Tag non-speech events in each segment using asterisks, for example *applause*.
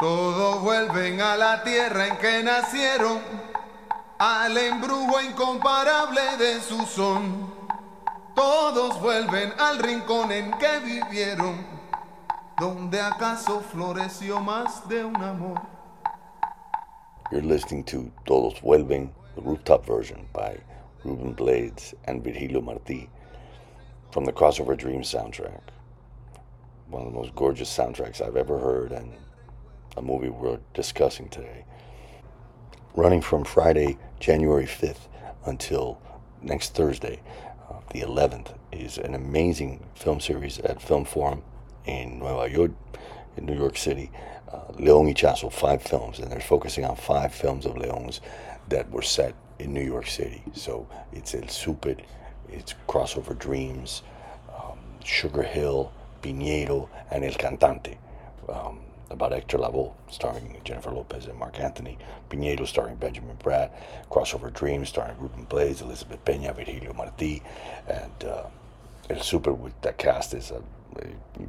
Todos vuelven a la tierra en que nacieron, al embrujo incomparable de su son. Todos vuelven al rincón en que vivieron, donde acaso floreció más de un amor. You're listening to Todos Vuelven, the rooftop version by Ruben Blades and Virgilio Martí from the Crossover Dreams soundtrack. One of the most gorgeous soundtracks I've ever heard, and a movie we're discussing today. Running from Friday, January 5th until next Thursday, uh, the 11th, is an amazing film series at Film Forum in Nueva York, in New York City. Uh, Leon five films, and they're focusing on five films of Leon's that were set in New York City. So it's El Super, it's Crossover Dreams, um, Sugar Hill, Piñero, and El Cantante. Um, about Hector Lavoe, starring Jennifer Lopez and Marc Anthony. Piñero, starring Benjamin Bratt. Crossover Dreams, starring Ruben Blades, Elizabeth Peña, Virgilio Martí. And uh, El Super with that cast is a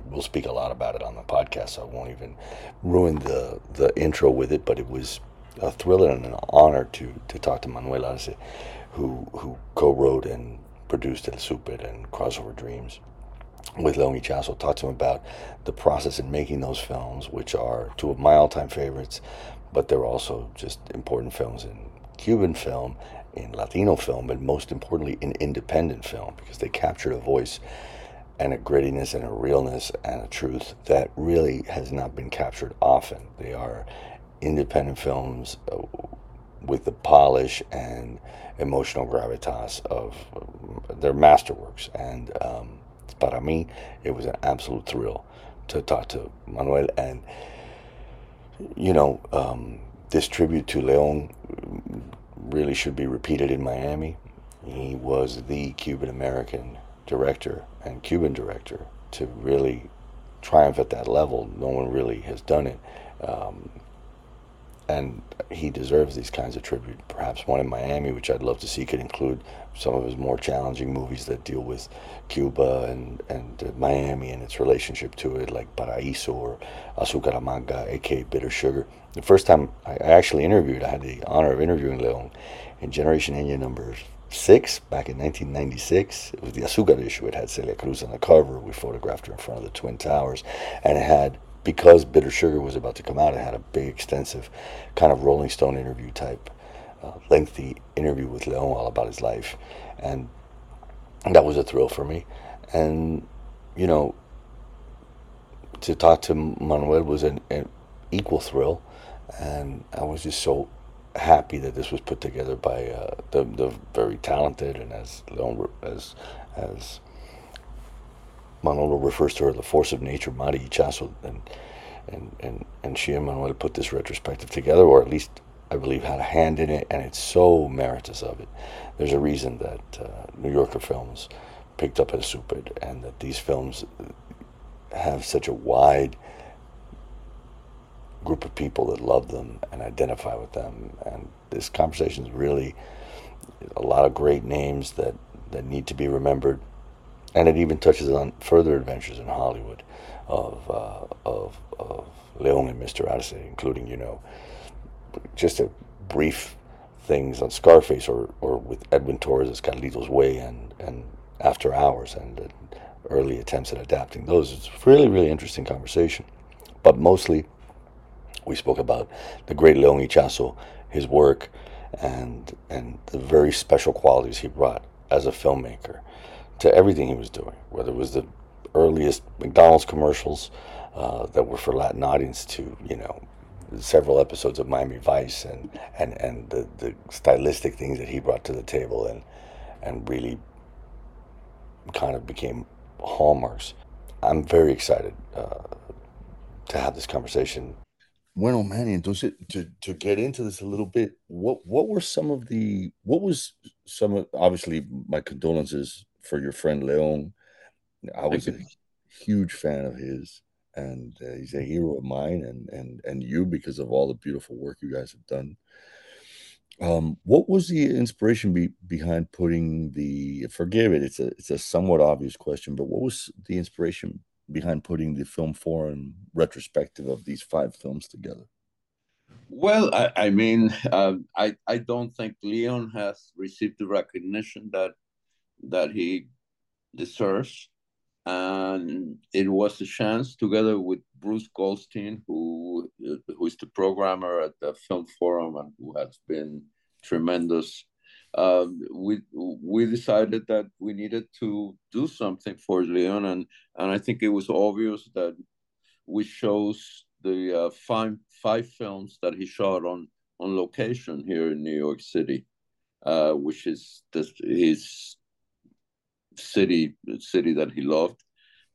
we'll speak a lot about it on the podcast, so I won't even ruin the the intro with it. But it was a thrill and an honor to to talk to Manuel Arce, who who co-wrote and produced El Super and Crossover Dreams with Leon Ichaso. Talked to him about the process in making those films, which are two of my all-time favorites, but they're also just important films in Cuban film, in Latino film, and most importantly in independent film because they captured a voice and a grittiness and a realness and a truth that really has not been captured often. They are independent films uh, with the polish and emotional gravitas of uh, their masterworks. And um, para mí, it was an absolute thrill to talk to Manuel. And, you know, um, this tribute to Leon really should be repeated in Miami. He was the Cuban American director and Cuban director to really triumph at that level. No one really has done it. Um, and he deserves these kinds of tribute. Perhaps one in Miami, which I'd love to see, could include some of his more challenging movies that deal with Cuba and, and uh, Miami and its relationship to it, like Paraíso or Azúcar Amarga, aka Bitter Sugar. The first time I actually interviewed, I had the honor of interviewing Leon in Generation Ñ number six back in 1996. It was the Azúcar issue. It had Celia Cruz on the cover. We photographed her in front of the Twin Towers, and it had because Bitter Sugar was about to come out. It had a big, extensive, kind of Rolling Stone interview type, uh, lengthy interview with Leon all about his life, and that was a thrill for me. And you know, to talk to Manuel was an, an equal thrill, and I was just so happy that this was put together by uh, the, the very talented and as Leon, as as Manolo refers to her, the force of nature, Mari Ichaso, and and and and she and Manuel put this retrospective together, or at least I believe had a hand in it, and it's so meritorious of it. There's a reason that uh, New Yorker films picked up El Super, and that these films have such a wide group of people that love them and identify with them. And this conversation is really a lot of great names that, that need to be remembered. And it even touches on further adventures in Hollywood of, uh, of, of Leon and Mr. Arce, including, you know, just a brief things on Scarface or, or with Edwin Torres Carlitos Way and, and After Hours and uh, early attempts at adapting those. It's really, really interesting conversation. But mostly we spoke about the great Leon Ichaso, his work, and and the very special qualities he brought as a filmmaker to everything he was doing, whether it was the earliest McDonald's commercials uh, that were for Latin audience to you know several episodes of Miami Vice and and and the, the stylistic things that he brought to the table and and really kind of became hallmarks. I'm very excited uh, to have this conversation Bueno, Manny, entonces to to get into this a little bit, what what were some of the what was some of obviously my condolences for your friend Leon. I was a huge fan of his, and uh, he's a hero of mine, and and and you because of all the beautiful work you guys have done. Um, what was the inspiration be, behind putting the? Forgive it, it's a it's a somewhat obvious question, but what was the inspiration behind putting the film forum retrospective of these five films together? Well, I, I mean, uh, *laughs* I I don't think Leon has received the recognition that that he deserves, and it was a chance together with Bruce Goldstein, who who is the programmer at the Film Forum and who has been tremendous. Um, we we decided that we needed to do something for Leon, and and I think it was obvious that we chose the uh, five five films that he shot on on location here in New York City, uh, which is this, his city city that he loved,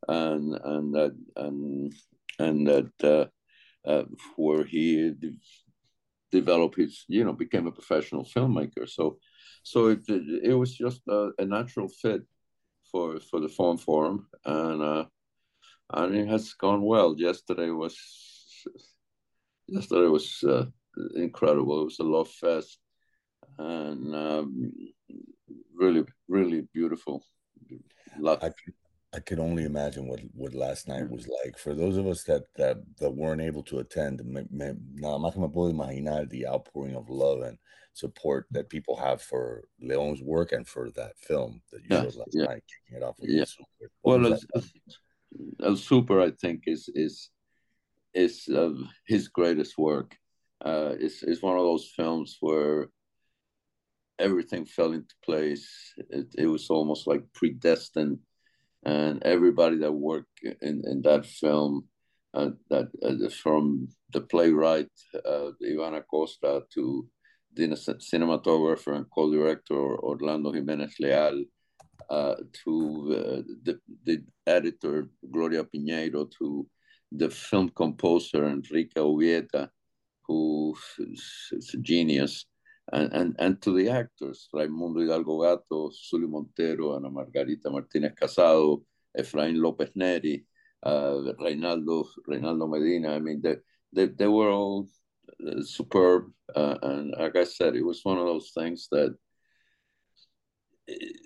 and and that and and that uh, uh, where he developed his you know became a professional filmmaker. So so it it was just a, a natural fit for for the film forum and. Uh, and it has gone well. Yesterday was yesterday was uh, incredible. It was a love fest, and um, really, really beautiful. I could, I could only imagine what, what last night was like. For those of us that that, that weren't able to attend, nada más que me puedo imaginar the outpouring of love and support that people have for Leon's work and for that film that you yeah, showed last yeah. night, kicking it off with yeah. Well, El, El Super, I think, is is is uh, his greatest work. Uh, it's, it's one of those films where everything fell into place. It, it was almost like predestined, and everybody that worked in, in that film, uh, that uh, from the playwright uh, Ivan Acosta to the cinematographer and co-director Orlando Jimenez Leal, uh, to uh, the, the editor Gloria Piñeiro, to the film composer Enrique Ubieta, who is a genius, and, and, and to the actors, Raimundo Hidalgo Gato, Zully Montero, Ana Margarita Martínez Casado, Efraín López Neri, uh, Reynaldo, Reynaldo Medina. I mean, they, they, they were all uh, superb. Uh, and like I said, it was one of those things that it,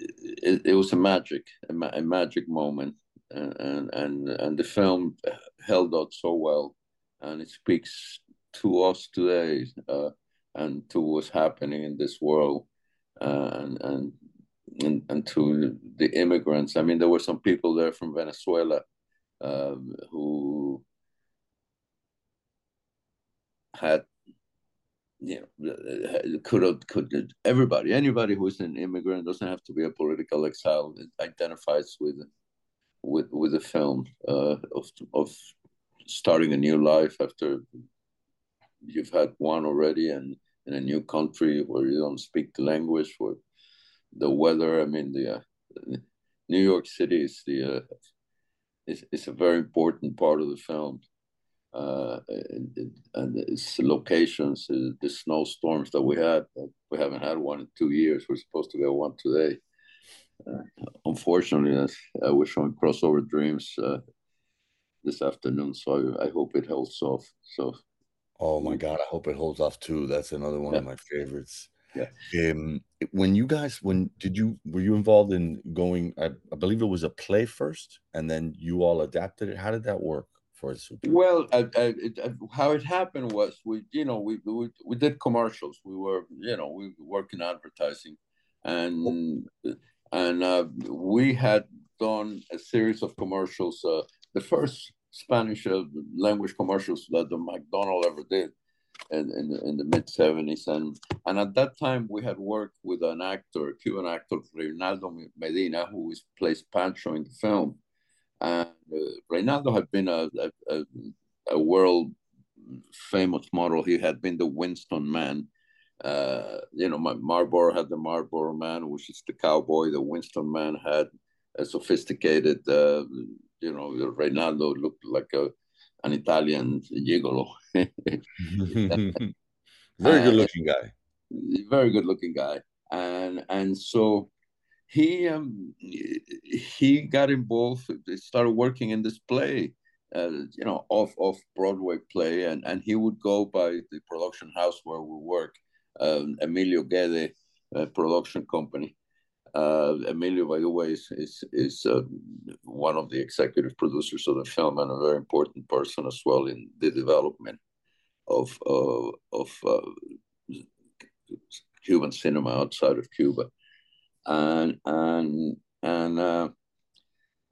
it, it was a magic, a, ma- a magic moment and and and the film held out so well, and it speaks to us today uh, and to what's happening in this world, uh, and and and and to the immigrants. I mean, there were some people there from Venezuela um, who had you know, could have, could everybody, anybody who's an immigrant doesn't have to be a political exile. it identifies with with with a film uh, of of starting a new life after you've had one already and in a new country where you don't speak the language where the weather. I mean the uh, new york city is the uh, is, is a very important part of the film. Uh, and, and its locations uh, the snowstorms that we had we haven't had one in two years. We're supposed to get one today. Uh, unfortunately, uh, we're showing crossover dreams uh, this afternoon, so I, I, hope it holds off. So, oh my god, I hope it holds off too. That's another one yeah. of my favorites. Yeah. Um, when you guys, when did you were you involved in going? I, I believe it was a play first, and then you all adapted it. How did that work? For Super? Well, I, I, it, how it happened was we, you know, we, we we did commercials. We were, you know, we work in advertising, and and uh, we had done a series of commercials. Uh, the first Spanish uh, language commercials that the McDonald ever did in, in, in the mid 70s. And, and at that time, we had worked with an actor, Cuban actor, Reynaldo Medina, who is, plays Pancho in the film. And uh, Reynaldo had been a, a, a, world famous model. He had been the Winston man uh, you know, Marlboro had the Marlboro Man, which is the cowboy. The Winston Man had a sophisticated, uh, you know, Reynaldo looked like a an Italian gigolo. *laughs* very good looking guy. Very good looking guy, and and so he um, he got involved. Started working in this play. Uh, you know, off off Broadway play, and and he would go by the production house where we work, um, Emilio Guede uh, production company. Uh, Emilio, by the way, is is, is uh, one of the executive producers of the film and a very important person as well in the development of uh, of Cuban cinema outside of Cuba, and and and uh,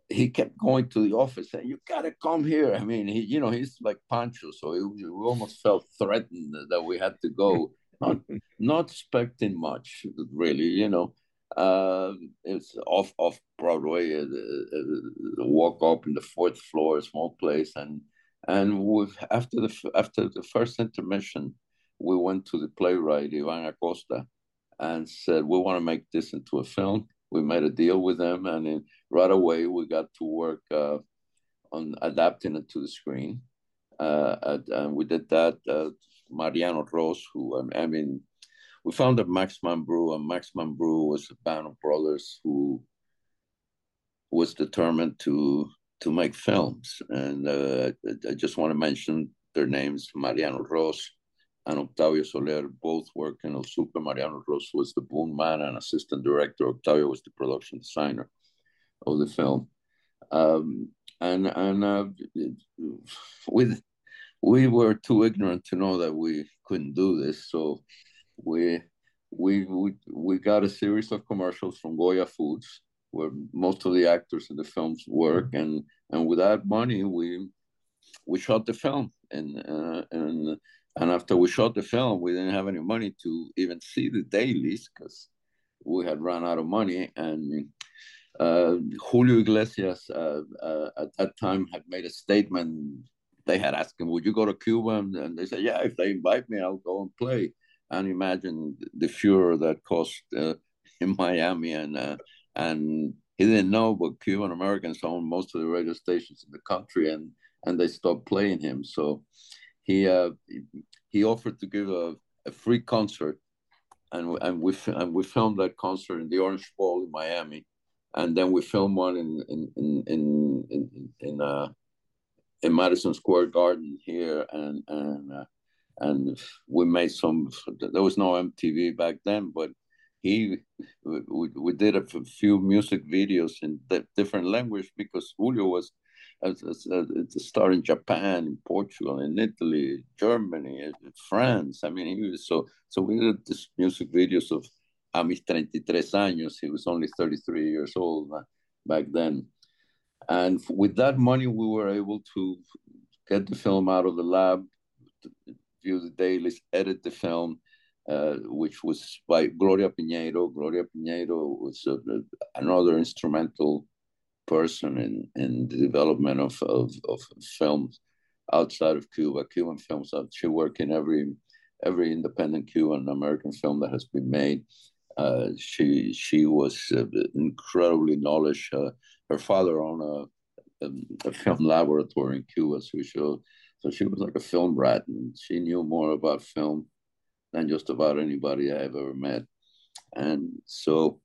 he kept going to the office saying, "You gotta come here." I mean, he, you know, he's like Pancho, so he, we almost felt threatened that we had to go, not not expecting much, really, you know. Uh, it's off off Broadway, a, a, a walk up in the fourth floor, small place, and and with after the after the first intermission, we went to the playwright Ivan Acosta, and said we want to make this into a film. We made a deal with them, and in, right away we got to work uh, on adapting it to the screen. Uh, and we did that. Uh, Mariano Ros, who I mean, we founded Max Mambru, and Max Mambru was a band of brothers who was determined to to make films. And uh, I just want to mention their names: Mariano Ros and Octavio Soler, both work in El Super. Mariano Ros was the boom man and assistant director. Octavio was the production designer of the film. Um, and and uh, with we were too ignorant to know that we couldn't do this, so we we we we got a series of commercials from Goya Foods where most of the actors in the films work, and and with that money we we shot the film, and uh, and and after we shot the film, we didn't have any money to even see the dailies because we had run out of money, and uh, Julio Iglesias uh, uh, at that time had made a statement. They had asked him, "Would you go to Cuba?" And they said, "Yeah, if they invite me, I'll go and play." And imagine the furor that caused uh, *laughs* in Miami, and uh, and he didn't know, but Cuban Americans own most of the radio stations in the country, and and they stopped playing him. So he uh, he offered to give a, a free concert, and and we and we filmed that concert in the Orange Bowl in Miami. And then we filmed one in in in in in, in, uh, in Madison Square Garden here, and and uh, and we made some. There was no MTV back then, but he we, we did a few music videos in different language because Julio was as, as, as a star in Japan, in Portugal, in Italy, Germany, France. I mean, he was so so we did this music videos of a mis 33 años. He was only 33 years old uh, back then. And with that money, we were able to get the film out of the lab, the dailies, edit the film, uh, which was by Gloria Piñeiro. Gloria Piñeiro was a, another instrumental person in, in the development of, of, of films outside of Cuba, Cuban films. She worked in every every independent Cuban American film that has been made. Uh, she she was uh, incredibly knowledge. Uh, her father owned a, a, a, film laboratory in Cuba, so so she was like a film rat, and she knew more about film than just about anybody I've ever met. And so,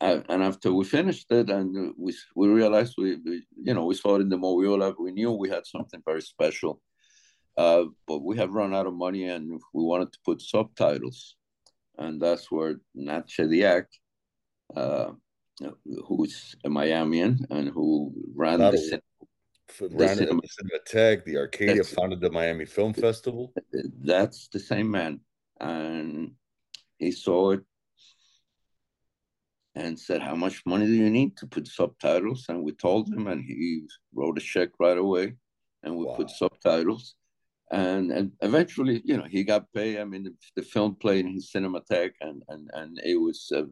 and after we finished it, and we we realized we, we you know we saw it in the Moviola, we knew we had something very special. Uh, but we have run out of money and we wanted to put subtitles and that's where Nat Chediak, uh, who's a Miamian and who ran the, a, the, ran cinema, the Arcadia, founded the Miami Film Festival. That's the same man, and he saw it and said, "How much money do you need to put subtitles?" And we told him, and he wrote a check right away, and we wow. put subtitles and and eventually, you know, he got paid. I mean, the, the film played in his Cinematheque, and and and it was. Uh,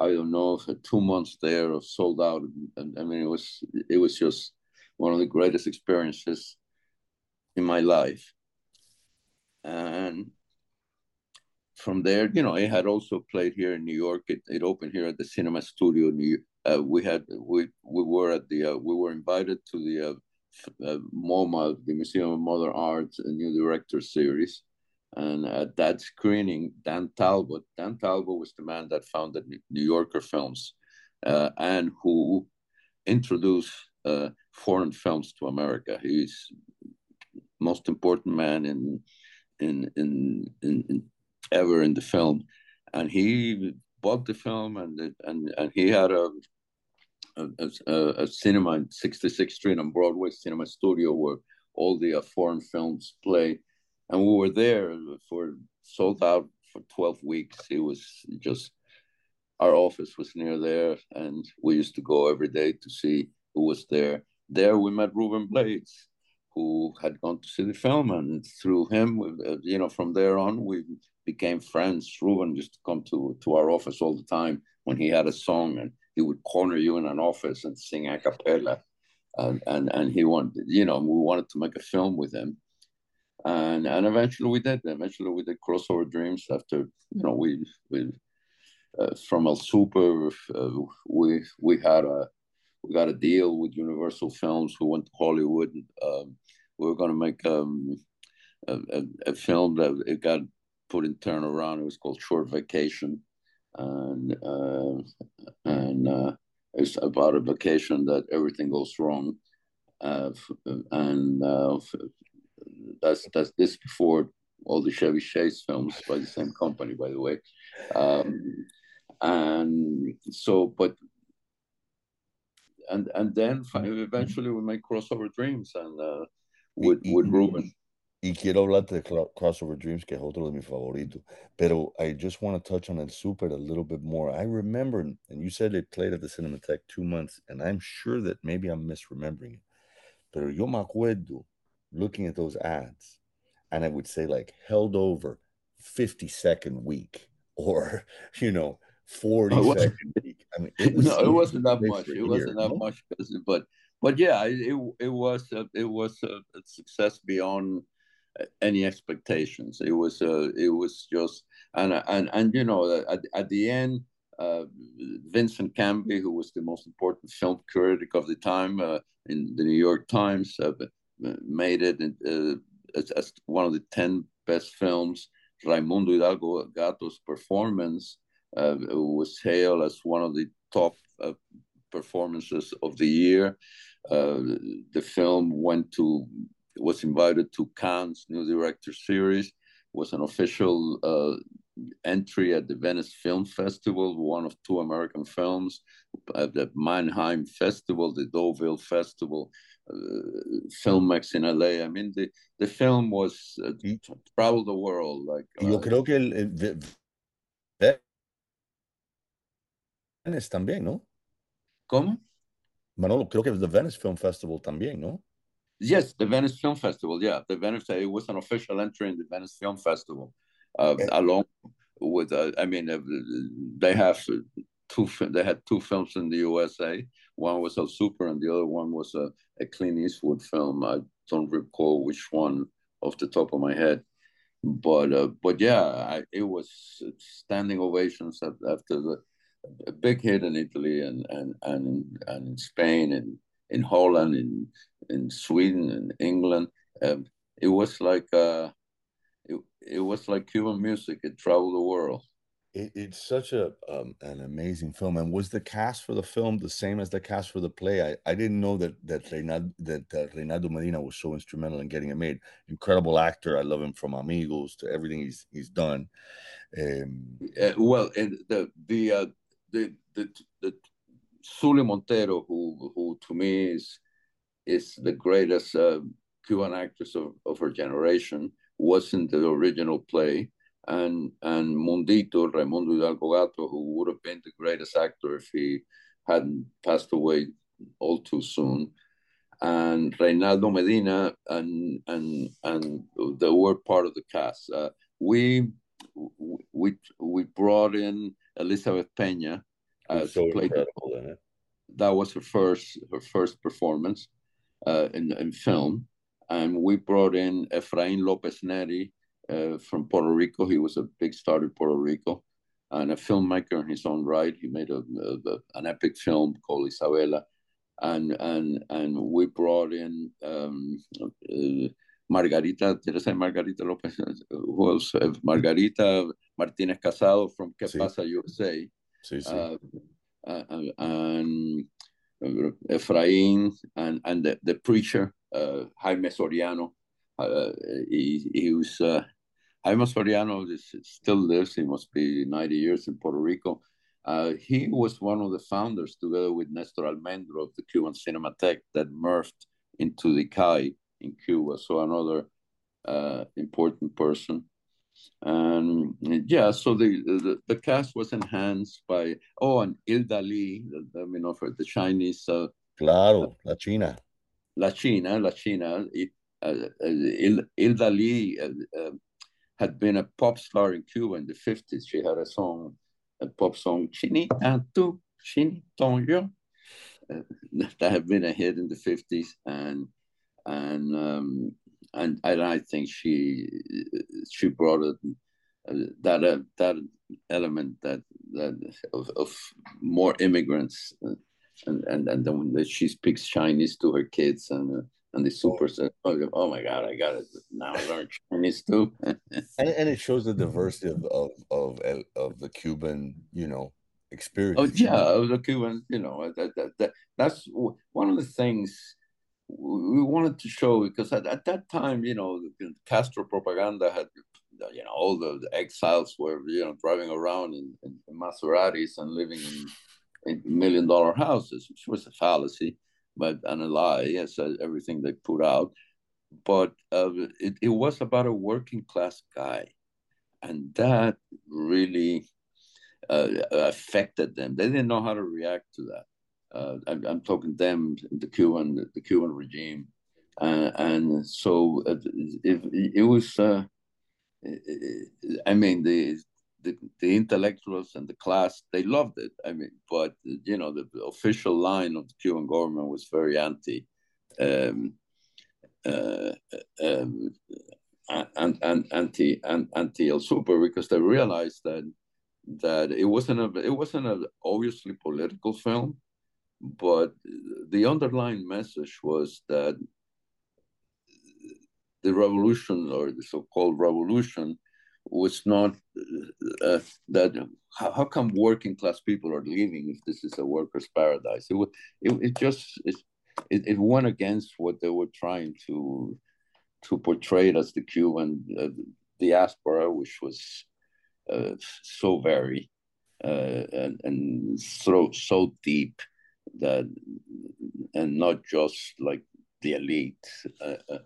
I don't know, two months there of sold out. And, I mean, it was it was just one of the greatest experiences in my life. And from there, you know, I had also played here in New York. It, it opened here at the Cinema Studio. New, uh, we had we we were at the uh, we were invited to the uh, uh, MoMA, the Museum of Modern Art, a new director series. And at that screening, Dan Talbot, Dan Talbot was the man that founded New Yorker Films uh, and who introduced uh, foreign films to America. He's most important man in, in, in, in, in ever in the film. And he bought the film, and and and he had a a, a, a cinema in 66th Street on Broadway, Cinema Studio, where all the uh, foreign films play, and we were there for sold out for 12 weeks. It was just our office was near there, and we used to go every day to see who was there. There we met Ruben Blades, who had gone to see the film, and through him, uh, you know, from there on, we became friends. Ruben used to come to to our office all the time when he had a song, and he would corner you in an office and sing a cappella. And, and and he wanted, you know, we wanted to make a film with him, and and eventually we did. Eventually we did crossover dreams after you know we we uh, from El Super uh, we we had a we got a deal with Universal Films who went to Hollywood. Um, we were going to make um, a, a, a, film that it got put in turnaround. It was called Short Vacation, and uh, and uh, it's about a vacation that everything goes wrong, uh, and uh, that's that's this before all the Chevy Chase films by the same company, by the way. Um, and so, but and and then eventually we make crossover dreams and uh, with y, with Ruben. Y quiero hablarte de Crossover Dreams, que es otro de mis favoritos. Pero I just want to touch on El Super a little bit more. I remember, and you said it played at the Cinematheque two months, and I'm sure that maybe I'm misremembering it. Pero yo me acuerdo looking at those ads, and I would say like held over 50 second week *laughs* or, you know, 40 oh, second week. I mean, it was no, it wasn't that much. It wasn't that much, but but yeah, it it was a, it was a, a success beyond any expectations. It was uh, it was just and and and you know at, at the end, uh, Vincent Canby, who was the most important film critic of the time uh, in the New York Times, uh, made it uh, as, as, one of the 10 best films. Raimundo Hidalgo Gato's performance uh, was hailed as one of the top uh, performances of the year. Uh, the film went to was invited to Cannes New Director Series. Was an official uh, entry at the Venice Film Festival, one of two American films, at the Mannheim Festival, the Deauville Festival, uh, Filmex in LA. I mean, the, the film was uh, traveled the world. Like, yo uh, creo que el, el, Venice también, ¿no? ¿Cómo? Manolo, creo que the Venice Film Festival también, ¿no? Yes, the Venice Film Festival. Yeah, the Venice. It was an official entry in the Venice Film Festival, uh, yeah. along with. Uh, I mean, uh, they have two. They had two films in the USA. One was a super, and the other one was a, a Clint Eastwood film. I don't recall which one off the top of my head, but uh, but yeah, I, it was standing ovations after the a big hit in Italy and and and and in Spain and in Holland in in Sweden and England. Um, it was like uh, it, it was like Cuban music. It traveled the world. It, it's such a um, an amazing film. And was the cast for the film the same as the cast for the play? I, I didn't know that that Reynaldo, that uh, Reynaldo Medina was so instrumental in getting it made. Incredible actor. I love him from Amigos to everything he's he's done. Um, uh, well, and the the uh, the the the Zully Montero, who who to me is is the greatest uh, Cuban actress of, of her generation, was in the original play, and and Mundito Raimundo Hidalgo Gato, who would have been the greatest actor if he hadn't passed away all too soon, and Reynaldo Medina, and and and they were part of the cast. Uh, we we we brought in Elizabeth Pena as so played. That was her first her first performance uh, in in film, and we brought in Efrain Lopez Neri uh, from Puerto Rico. He was a big star in Puerto Rico, and a filmmaker in his own right. He made a, a an epic film called Isabela, and and and we brought in. Um, uh, Margarita, say Margarita Lopez? *laughs* Who else? Margarita Martinez Casado from Que sí. Pasa USA. Sí, sí. Uh, uh, and uh, Efraín and, and the, the preacher, uh, Jaime Soriano. he, he was, Jaime Soriano is, still lives. He must be 90 years in Puerto Rico. Uh, he was one of the founders, together with Nestor Almendro, of the Cuban Cinematheque that merged into the CAI in Cuba. So another uh, important person. And yeah, so the, the, the cast was enhanced by oh, and Hilda Lee, I mean, for the Chinese. Uh, claro, la China. La China, la China. Uh, uh, Hilda Lee uh, had been a pop star in Cuba in the 50s. She had a song, a pop song, Chini tu, Chini Tonyo, uh, *laughs* that had been a hit in the 50s. And and um, and, and I think she she brought it, uh, that uh, that element that that of, of more immigrants uh, and and and then when she speaks Chinese to her kids and uh, and the super said, oh, oh, my god, I got it now. learn Chinese too, *laughs* and, and it shows the diversity of of of, of the Cuban, you know, experience. Oh yeah, the Cuban, you know, that, that, that that's one of the things we wanted to show because at, at that time, you know, Castro propaganda had, you know, all the, the exiles were, you know, driving around in, in, in Maseratis and living in, in million dollar houses, which was a fallacy, but and a lie. Yes, everything they put out, but uh, it, it was about a working class guy, and that really uh, affected them. They didn't know how to react to that uh, I'm, I'm, talking them, the Cuban, the Cuban regime, uh, and so uh, it, it was. Uh, I mean, the, the the intellectuals and the class they loved it. I mean, but you know, the official line of the Cuban government was very anti. Um, uh, um, and, and anti and anti El Super because they realized that that it wasn't a it wasn't an obviously political film, but the underlying message was that the revolution or the so-called revolution was not uh, that how, how, come working class people are leaving if this is a workers paradise? It would it, it just it, it, it went against what they were trying to to portray as the cuban uh, diaspora which was uh, so very uh, and, and so so deep that and not just like the elite uh, uh,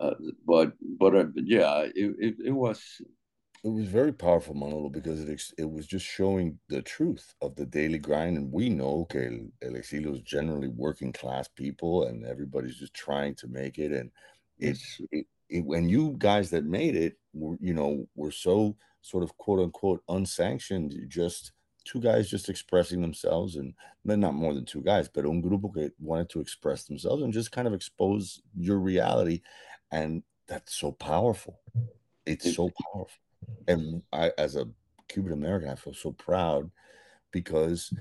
uh but but uh, yeah it, it, it, was it was very powerful manolo because it it was just showing the truth of the daily grind and we know okay el, exilio is generally working class people and everybody's just trying to make it and it's it, it, when you guys that made it were you know were so sort of quote unquote unsanctioned just two guys just expressing themselves and not more than two guys, but un grupo que wanted to express themselves and just kind of expose your reality. And that's so powerful. It's so powerful. And I, as a Cuban American, I feel so proud because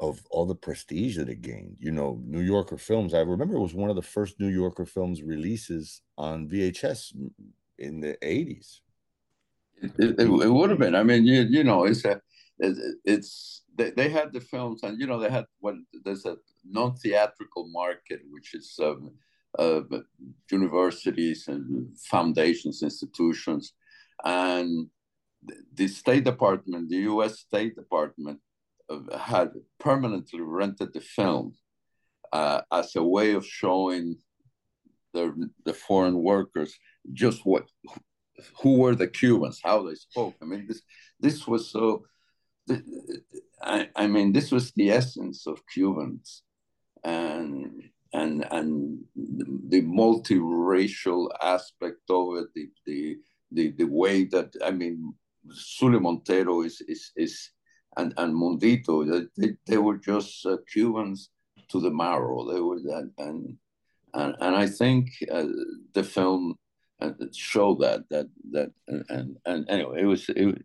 of all the prestige that it gained. You know, New Yorker films. I remember it was one of the first New Yorker films releases on VHS in the 80s. It, it, it would have been. I mean, you, you know, it's a it's they, they had the films and you know they had what there's a non-theatrical market which is um, uh, universities and foundations institutions. And the state department the us state department uh, had permanently rented the film uh, as a way of showing the, the foreign workers just what who were the cubans how they spoke. I mean this this was so I, I mean, this was the essence of Cubans, and and and the multiracial aspect of it, the the the, the way that I mean, Zully Montero is is is and and Mundito, they, they were just uh, Cubans to the marrow. They were that, and and and I think uh, the film uh, showed that that that and and, and anyway, it was it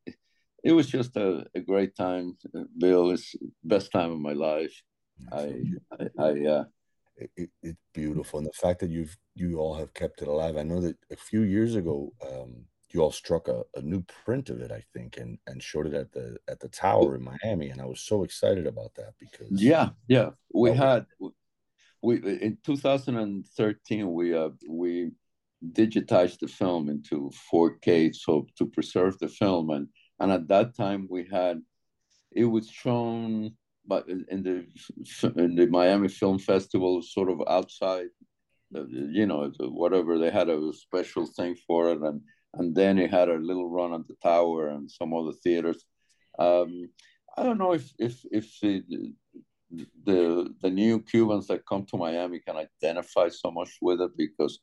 it was just a, a great time, Bill. It's best time of my life. I, I, I uh, it, it, it's beautiful, and the fact that you've you all have kept it alive. I know that a few years ago, um, you all struck a, a new print of it, I think, and and showed it at the at the tower in Miami, and I was so excited about that because yeah, yeah, we had we in 2013 we uh we digitized the film into 4K so to preserve the film and and at that time, we had it was shown, but in the in the Miami Film Festival, sort of outside, you know, whatever they had a special thing for it, and and then it had a little run at the Tower and some other theaters. Um, I don't know if if if the, the the new Cubans that come to Miami can identify so much with it because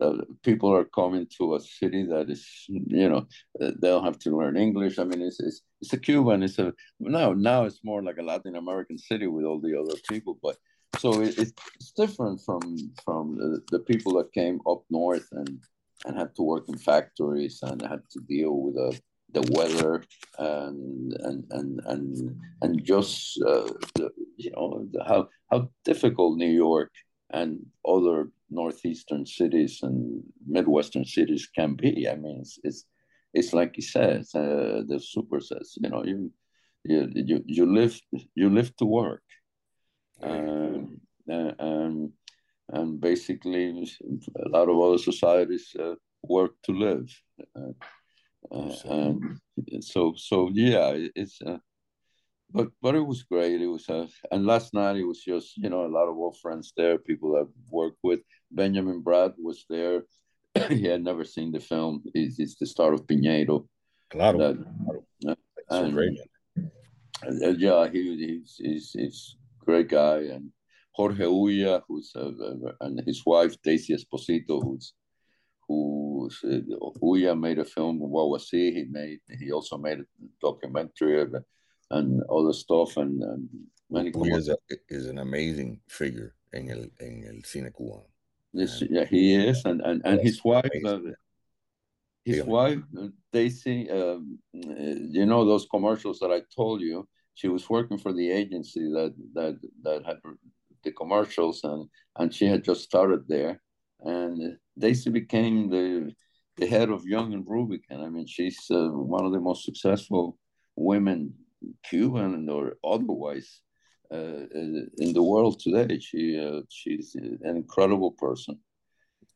uh, people are coming to a city that is, you know, uh, they'll have to learn English. I mean, it's, it's it's a Cuban. It's a now now it's more like a Latin American city with all the other people. But so it, it's different from from the, the people that came up north and and had to work in factories and had to deal with the the weather and and and and and just uh, the, you know the, how how difficult New York and other northeastern cities and midwestern cities can be. I mean, it's it's, it's like he says, uh, the super says, you know, you you you, live you live to work, um, and and basically a lot of other societies uh, work to live, uh, uh and so so yeah, it's uh, but but it was great. It was uh, and last night it was just you know a lot of old friends there, people I've worked with. Benjamin Bratt was there. *clears throat* he had never seen the film. It's, it's the star of Piñero. Claro. That, uh, and, great. Uh, yeah, he, he's, he's he's great guy and Jorge Ulla, who's uh, and his wife Daisy Expósito, who's who uh, Ulla made a film What Was He? He made he also made a documentary of and other stuff and, and many he is, a, is an amazing figure in el in el cine cubano. Yes, yeah, he is, and and, and his wife, uh, his yeah. wife uh, Daisy. Um, uh, you know those commercials that I told you. She was working for the agency that that that had the commercials, and and she had just started there, and Daisy became the the head of Young and Rubicam. And I mean, she's uh, one of the most successful women Cuban or otherwise uh, in the world today. She uh, she's an incredible person.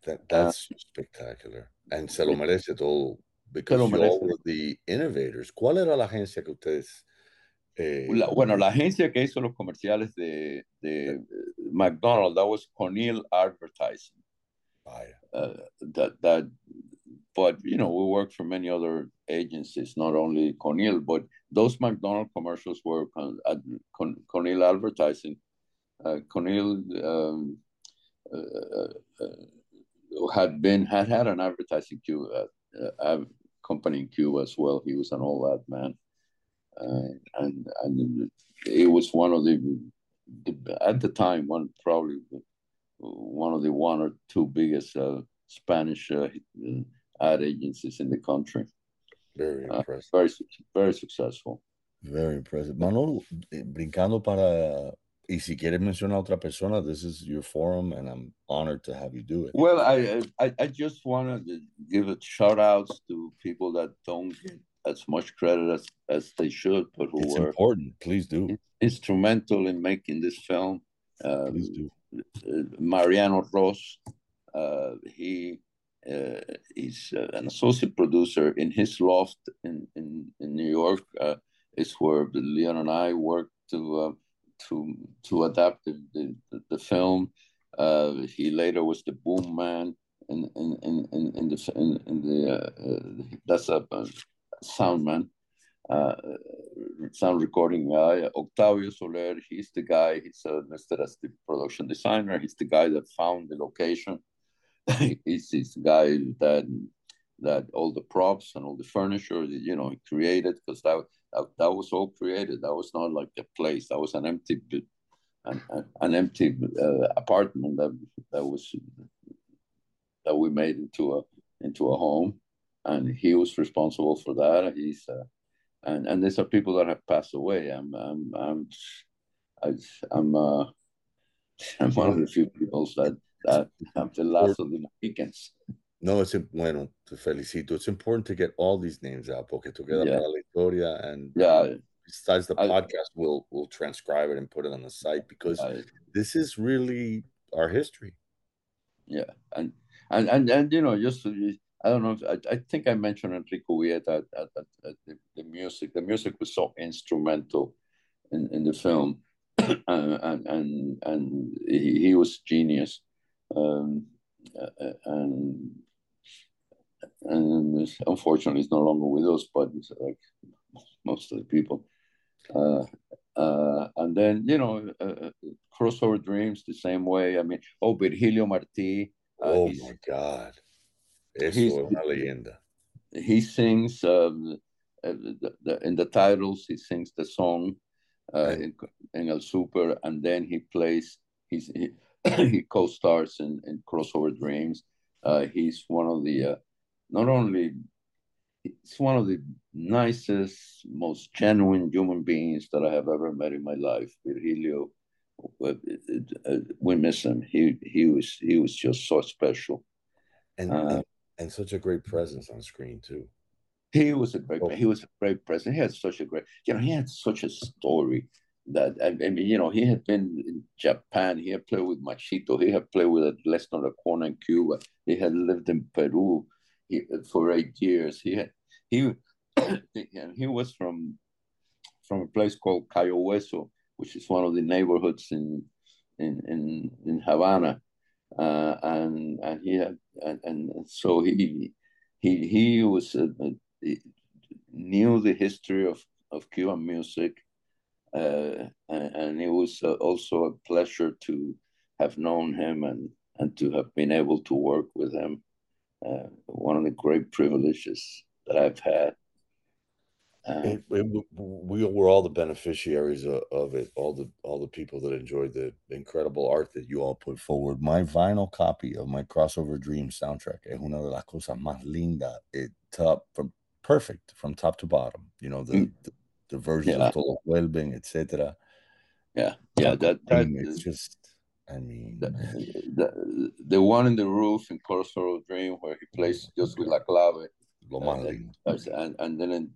That that's uh, spectacular, and se lo merece todo. Because you all were the innovators. ¿Cuál era la agencia que ustedes? Eh, la, bueno, la agencia que hizo los comerciales de, de McDonald's, that was Conill Advertising. Vaya. Uh, that that but you know we worked for many other agencies not only Conill but those mcdonald commercials were at Conill advertising. Uh, um, uh, uh, had been had had an advertising queue, uh, company in cuba as well. He was an all that man. Uh, and and it was one of the, the, at the time one probably one of the one or two biggest uh, spanish ad agencies in the country. Very uh, impressive. Uh, very, very successful. Very impressive. Manolo, eh, brincando para, y si quieres mencionar a otra persona, this is your forum and I'm honored to have you do it. Well, I, I, I just want to give it shout outs to people that don't get as much credit as, as they should, but who it's were important. Please do. Instrumental in making this film. Um, Please do. Uh, Mariano Ros, uh, he uh, he's uh, an associate producer in his loft in in, in New York. Uh, is where Leon and I worked to to to adapt the the, the film. he later was the boom man in in in in the in, in the that's a sound man. Uh, sound recording guy. Octavio Soler, he's the guy, he's uh, listed as the production designer. He's the guy that found the location *laughs* he's this guy that that all the props and all the furniture you know he created because that, that that was all created. That was not like a place. That was an empty an, an empty uh, apartment that that was that we made into a into a home, and he was responsible for that. He's uh, and and these are people that have passed away. I'm I'm I'm I, am i am uh, *laughs* I'm one of the few people that that the last of the Mohicans. No, it's bueno, te felicito. It's important to get all these names out porque tú queda yeah. la historia and yeah. besides the I, podcast, we'll we'll transcribe it and put it on the site because I, this is really our history. Yeah, and and and, and you know, just I don't know. I, I think I mentioned Enrique Ubieta at, at, at the, the, music. The music was so instrumental in, in the film, *clears throat* and and and he, he was genius. Um, and and unfortunately, he's no longer with us. But like most of the people, uh, uh, and then you know, uh, uh, crossover dreams the same way. I mean, oh, Virgilio Martí. Uh, oh my God, eso es una leyenda. He sings um, uh, the, the, in the titles. He sings the song in, in, El Super, and then he plays. He's, he he *coughs* co-stars in, in Crossover Dreams. he's one of the not only he's one of the nicest, most genuine human beings that I have ever met in my life. Virgilio, uh, we miss him. He he was he was just so special, and uh, and such a great presence on screen too. He was a great. Oh. He was a great presence. He had such a great. You know, he had such a story that I, mean, you know, he had been in Japan. He had played with Machito. He had played with Lester Corner in Cuba. He had lived in Peru he, for eight years. He had *coughs* he and he was from from a place called Cayo Hueso, which is one of the neighborhoods in in in, in Havana, uh, and and he had and, and so he he he was uh, he knew the history of of Cuban music, uh, and, and, it was uh, also a pleasure to have known him and and to have been able to work with him. Uh, one of the great privileges that I've had. Uh, it, it, we were all the beneficiaries of, of, it. All the all the people that enjoyed the incredible art that you all put forward. My vinyl copy of my crossover dream soundtrack es una de las cosas más lindas. It top from perfect from top to bottom. You know the mm. the, the versions yeah. of Well Being," etc. Yeah, yeah. That, that it's just I mean, the, the, the one in the roof in Crossover Dream where he plays just with La Clave. And, and, and then, in,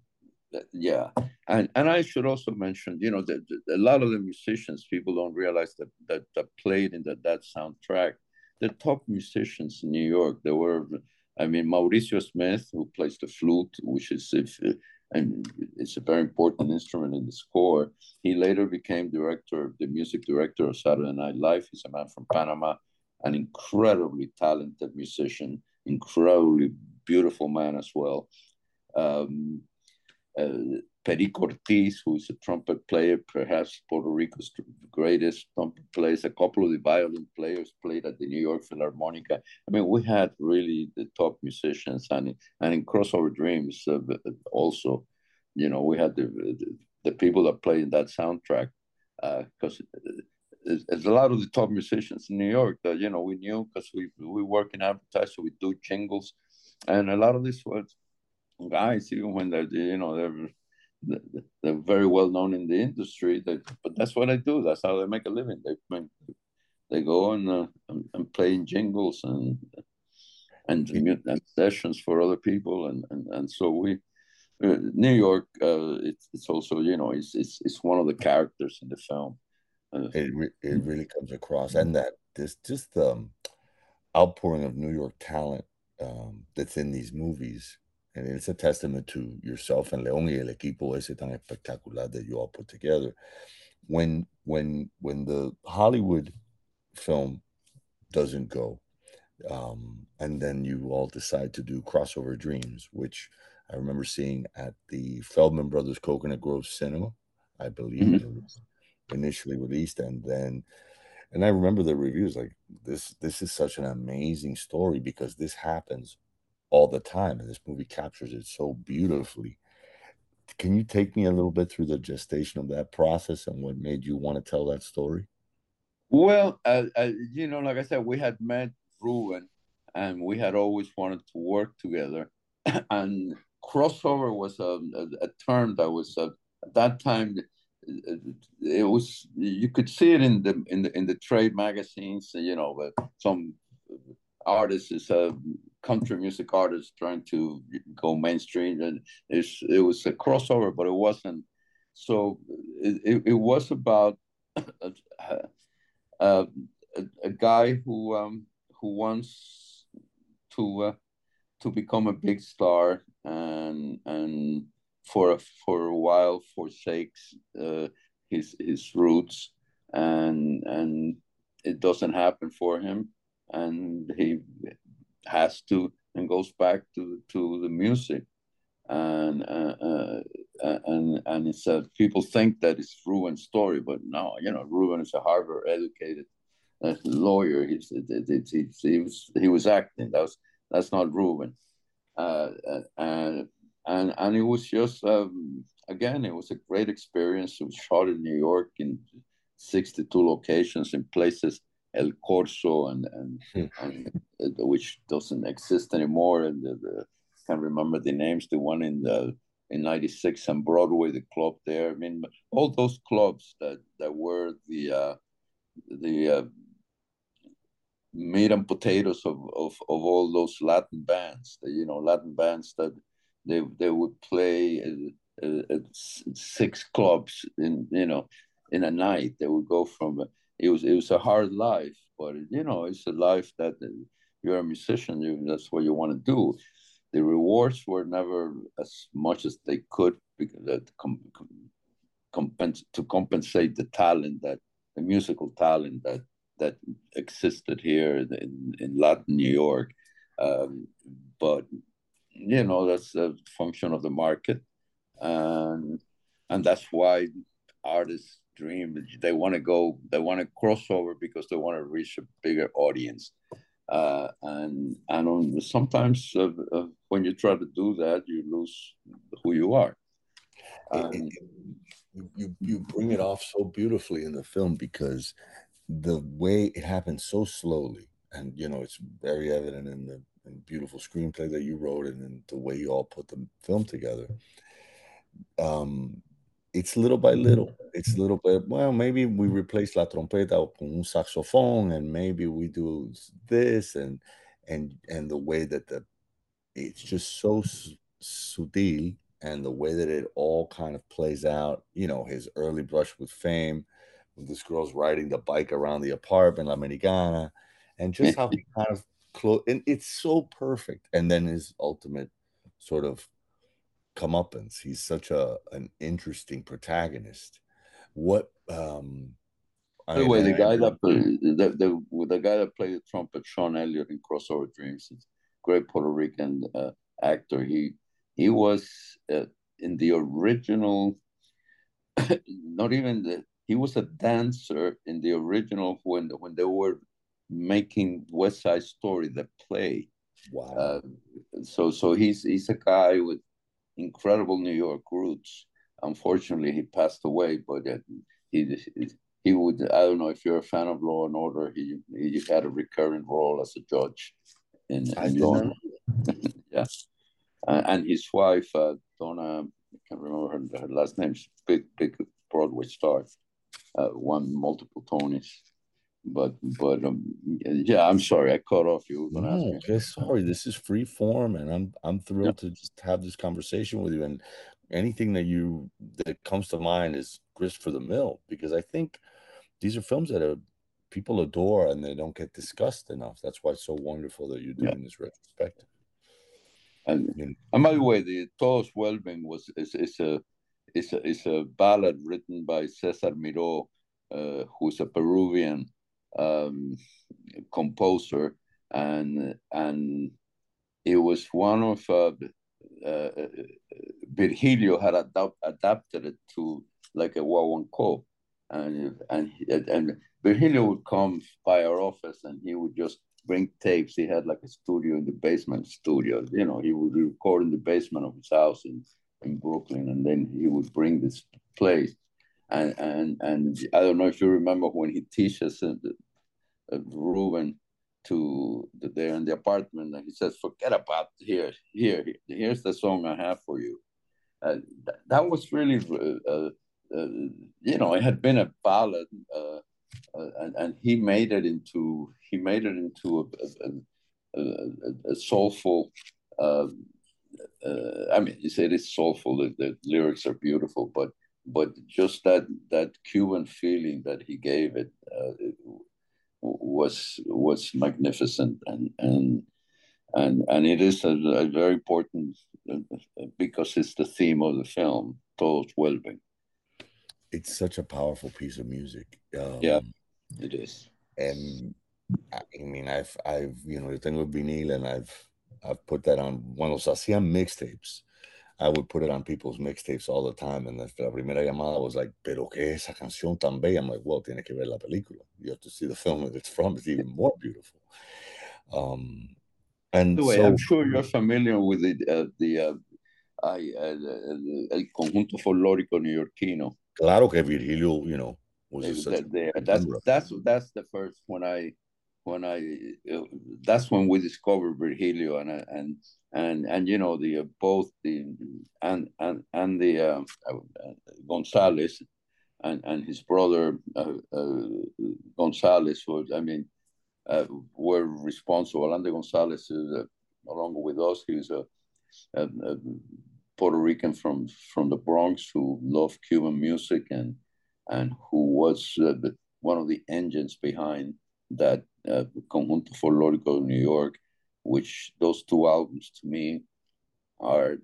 yeah. And and I should also mention, you know, that a lot of the musicians, people don't realize that, that, that played in the, that soundtrack, the top musicians in New York, there were, I mean, Mauricio Smith, who plays the flute, which is if and it's a very important instrument in the score. He later became director, the music director of Saturday Night Live. He's a man from Panama, an incredibly talented musician, incredibly beautiful man as well. Um, uh, Perico Ortiz, who is a trumpet player, perhaps Puerto Rico's greatest trumpet player. A couple of the violin players played at the New York Philharmonica. I mean, we had really the top musicians, and and in Crossover Dreams uh, also, you know, we had the, the, the people that played in that soundtrack because. Uh, there's a lot of the top musicians in New York that you know we knew because we we work in advertising, we do jingles, and a lot of these guys even when they're you know they're they're very well known in the industry. They, but that's what they do. That's how they make a living. They they go and, uh, and, and play in jingles and and, and sessions for other people, and and, and so we. Uh, New York, uh, it's it's also you know it's it's it's one of the characters in the film. Uh, it re- it really comes across, and that this just the um, outpouring of New York talent um, that's in these movies and it's a testament to yourself and Leon y el equipo ese tan espectacular that you all put together. When when when the Hollywood film doesn't go, um, and then you all decide to do crossover dreams, which I remember seeing at the Feldman Brothers Coconut Grove Cinema, I believe mm-hmm. it was initially released, and then and I remember the reviews like this. This is such an amazing story because this happens all the time, and this movie captures it so beautifully. Can you take me a little bit through the gestation of that process and what made you want to tell that story? Well, uh, uh, you know, like I said, we had met Ruben, and we had always wanted to work together. *clears throat* and crossover was a, a, a term that was uh, at that time uh, it was you could see it in the in the in the trade magazines you know some artists is a country music artist trying to go mainstream and it was a crossover but it wasn't so it, it was about a, a, a guy who um, who wants to uh, to become a big star and and for a, for a while forsakes uh, his his roots and and it doesn't happen for him and he has to and goes back to to the music and uh, uh, and and it's uh, people think that it's Ruben's story, but no, you know, Ruben is a Harvard educated uh, lawyer. He's, he's, he was he was acting. That was that's not Ruben. Uh, uh, and and and it was just um, again, it was a great experience. It was shot in New York in sixty two locations in places El Corso and and, hmm. and which doesn't exist anymore, and the, the can't remember the names. The one in the in '96 on Broadway, the club there. I mean, all those clubs that that were the uh, the uh, meat and potatoes of, of of all those Latin bands. The, you know, Latin bands that they they would play at, at six clubs in you know in a night. They would go from it was it was a hard life, but you know it's a life that you're a musician. You, that's what you want to do the rewards were never as much as they could because that com, com, to compensate the talent that the musical talent that that existed here in, in Latin New York. Um, but you know that's a function of the market, and and that's why artists dream they want to go they want to cross over because they want to reach a bigger audience uh, and and on, sometimes uh, uh, when you try to do that, you lose who you are. Um, you you bring it off so beautifully in the film because the way it happens so slowly, and you know it's very evident in the in beautiful screenplay that you wrote and in the way you all put the film together. Um, it's little by mm-hmm. little. It's little bit. Well, maybe we replace la trompeta con un saxophone, and maybe we do this, and and and the way that the it's just so subtle, and the way that it all kind of plays out. You know, his early brush with fame, with this girl's riding the bike around the apartment, La Americana, and just how he *laughs* kind of close. And it's so perfect. And then his ultimate sort of comeuppance. He's such a an interesting protagonist. What um by the way, the guy that the, the the guy that played the trumpet, Shawn Elliott in Crossover Dreams, is great Puerto Rican uh, actor. He he was uh, in the original, *coughs* not even the he was a dancer in the original when when they were making West Side Story, the play. Wow. Uh, so so he's he's a guy with incredible New York roots. Unfortunately, he passed away, but uh, he he would. I don't know if you're a fan of Law and Order. He he had a recurring role as a judge in, in Law. *laughs* yeah, uh, and his wife uh, Donna. I can't remember her, her last name. She's big big Broadway star. Uh, won multiple Tonys but but um, yeah, I'm sorry I cut off you. No, okay, sorry. This is free form, and I'm I'm thrilled to just have this conversation with you. And anything that you that comes to mind is grist for the mill because I think these are films that are people adore and they don't get discussed enough. That's why it's so wonderful that you're doing yeah. this retrospective. And, and by the way, the Todos Vuelven was is, is a is a is a ballad written by Cesar Miró, uh, who's a Peruvian um, composer, and and it was one of uh, uh, Virgilio had adapt, adapted it to like a guaguancó, and and and Virgilio would come by our office and he would just bring tapes. He had like a studio in the basement studio. You know, he would record in the basement of his house in, in Brooklyn, and then he would bring this plays and and and I don't know if you remember when he teaches uh, uh, Ruben to the, there in the apartment, and he says, "Forget about here, here, here's the song I have for you." Uh, th- that was really, uh, you know, it had been a ballad, and, and he made it into he made it into a, a, a, a soulful. Um, I mean, you said it's soulful. The, the lyrics are beautiful, but but just that that Cuban feeling that he gave it, uh, it was was magnificent and and and and it is a, a very important uh, because it's the theme of the film. Todos vuelven. It's such a powerful piece of music. Um, yeah, it is. And I mean, I've I've you know the thing with vinil, and I've I've put that on one of those hacían mixtapes. I would put it on people's mixtapes all the time. And la primera llamada was like, pero qué esa canción tan bella? I'm like, well, tiene que ver la película. You have to see the film that it's from. It's even more beautiful. Um, and way, so, I'm sure you're familiar with it, uh, the uh, I, uh, el conjunto folclórico neoyorquino. Claro que Virgilio, you know, was that, that, that's that's that's the first when I when I uh, that's when we discovered Virgilio and and and and you know the uh, both the and and and the uh, uh Gonzalez and and his brother uh, uh, Gonzalez was I mean were responsible. Andy Gonzalez is along with us. He was a, a, a, Puerto Rican from from the Bronx who loved Cuban music and and who was one of the engines behind that uh, Conjunto Folklórico of New York, which those two albums to me are,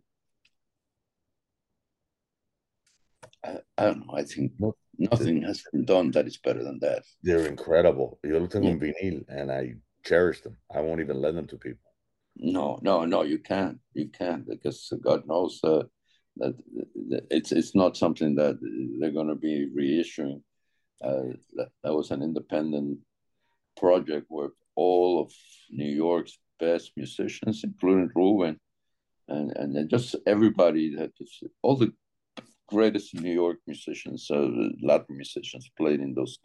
I, I don't know, I think nothing has been done that is better than that. They're incredible. Yo los tengo en vinil and I cherish them. I won't even lend them to people. No, no, no, you can't. You can't because God knows uh, that it's it's not something that they're going to be reissuing. Uh, that, that was an independent project with all of New York's best musicians, including Ruben, and and then just everybody that all the greatest New York musicians, uh, Latin musicians, played in those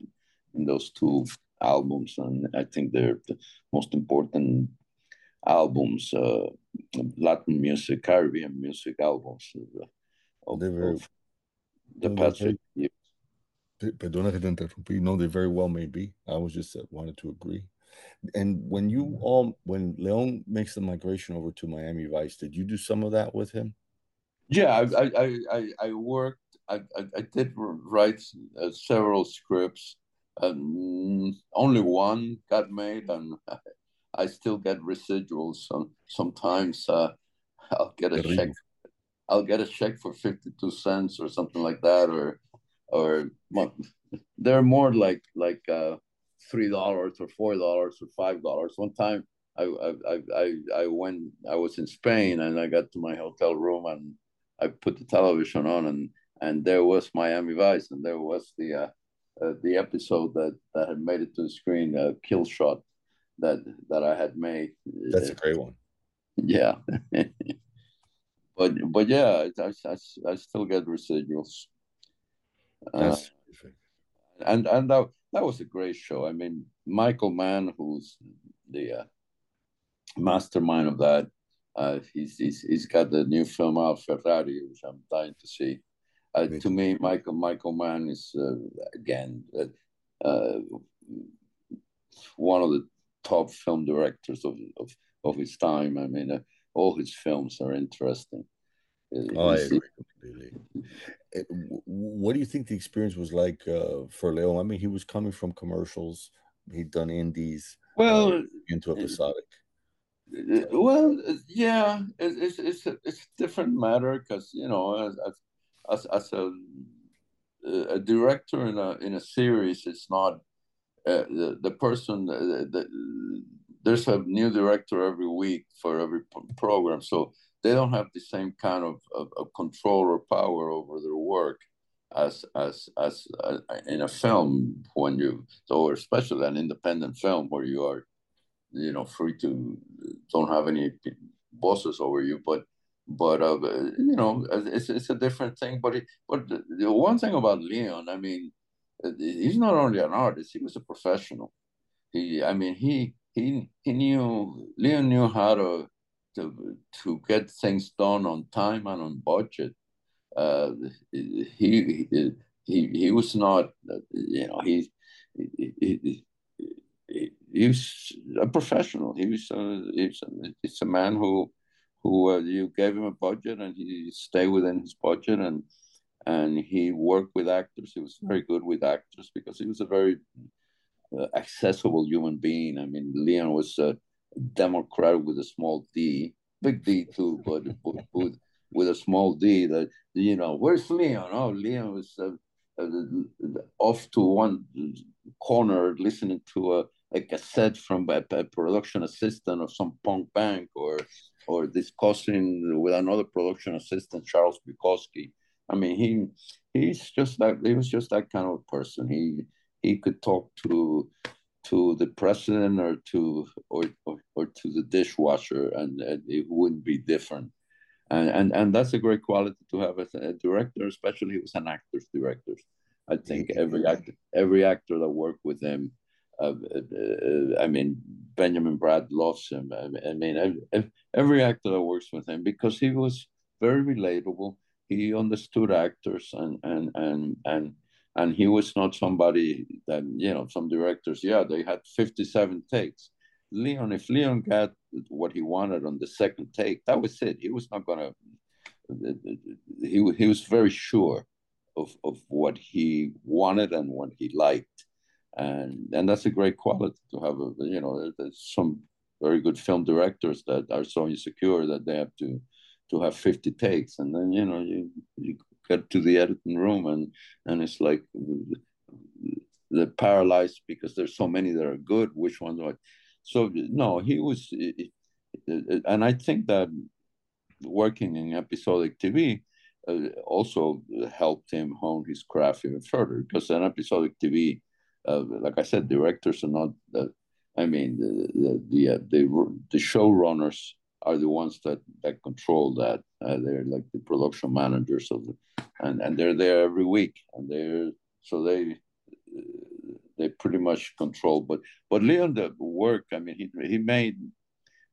in those two albums, and I think they're the most important albums, uh, Latin music, Caribbean music albums uh, of, of the past years perdona que te interrumpí. No, they very well may be. I was just uh, wanted to agree. And when you all, when Leon makes the migration over to Miami Vice, did you do some of that with him? Yeah, I I I, I worked. I, I, I did write uh, several scripts. Um, only one got made, and *laughs* I still get residuals. Some sometimes uh, I'll get a check. I'll get a check for fifty two cents or something like that, or or they're more like like uh, three dollars or four dollars or five dollars. One time I, I I I went I was in Spain and I got to my hotel room and I put the television on and and there was Miami Vice and there was the uh, uh, the episode that that had made it to the screen, uh, Kill Shot, that that I had made. That's a great one. Yeah. *laughs* but but yeah, I, I, I still get residuals. Uh, and and that that was a great show. I mean, Michael Mann, who's the uh, mastermind of that, uh, he's, he's he's got the new film out, Ferrari, which I'm dying to see. Uh, to me, Michael Michael Mann is uh, again uh, uh, one of the top film directors of of, of his time. I mean, uh, all his films are interesting. Oh, I agree completely. What do you think the experience was like uh, for Leo? I mean, he was coming from commercials. He'd done indies. Well, uh, into episodic. Well, yeah, it's it's a, it's a different matter because you know, as as, as a a director in a in a series, it's not uh, the the person the, the, there's a new director every week for every program, so they don't have the same kind of, of, of control or power over their work as as as uh, in a film when you so especially an independent film where you are you know free to don't have any bosses over you but but uh, you know it's, it's a different thing but it, but the, the one thing about leon i mean he's not only an artist he was a professional. He i mean he he he knew leon knew how to to, to get things done on time and on budget. Uh, he, he he was not you know he he, he, he was a professional. He was a, he's a, he's a man who who uh, you gave him a budget and he stayed within his budget and and he worked with actors. He was very good with actors because he was a very uh, accessible human being. I mean, Leon was uh, Democrat with a small D, big D too, but with, with a small D. That you know, where's Leon? Oh, Leon was uh, uh, off to one corner listening to a, a cassette from a, a, production assistant of some punk bank, or or discussing with another production assistant, Charles Bukowski. I mean, he he's just like he was just that kind of person. He he could talk to to the president or to or or, or to the dishwasher, and, and, it wouldn't be different. And, and and that's a great quality to have as a director, especially as an actor's director. I think every actor every actor that worked with him. Uh, uh, I mean, Benjamin Bratt loves him. I mean, every actor that works with him because he was very relatable. He understood actors and and and and and he was not somebody that you know some directors yeah they had 57 takes. Leon if leon got what he wanted on the second take that was it. He was not gonna he, he was very sure of, of what he wanted and what he liked. And and that's a great quality to have a you know uh, there's some very good film directors that are so insecure that they have to to have 50 takes. And then you know you, you get to the editing room and and it's like they're paralyzed because there's so many that are good which ones are so no he was and i think that working in episodic tv uh, also helped him hone his craft even further because in episodic tv uh, like i said directors are not the i mean the the the, uh, the, the showrunners are the ones that that control that. Uh, they're like the production managers of the, and and they're there every week, and they're so they they pretty much control. But but Leon the work, I mean, he he made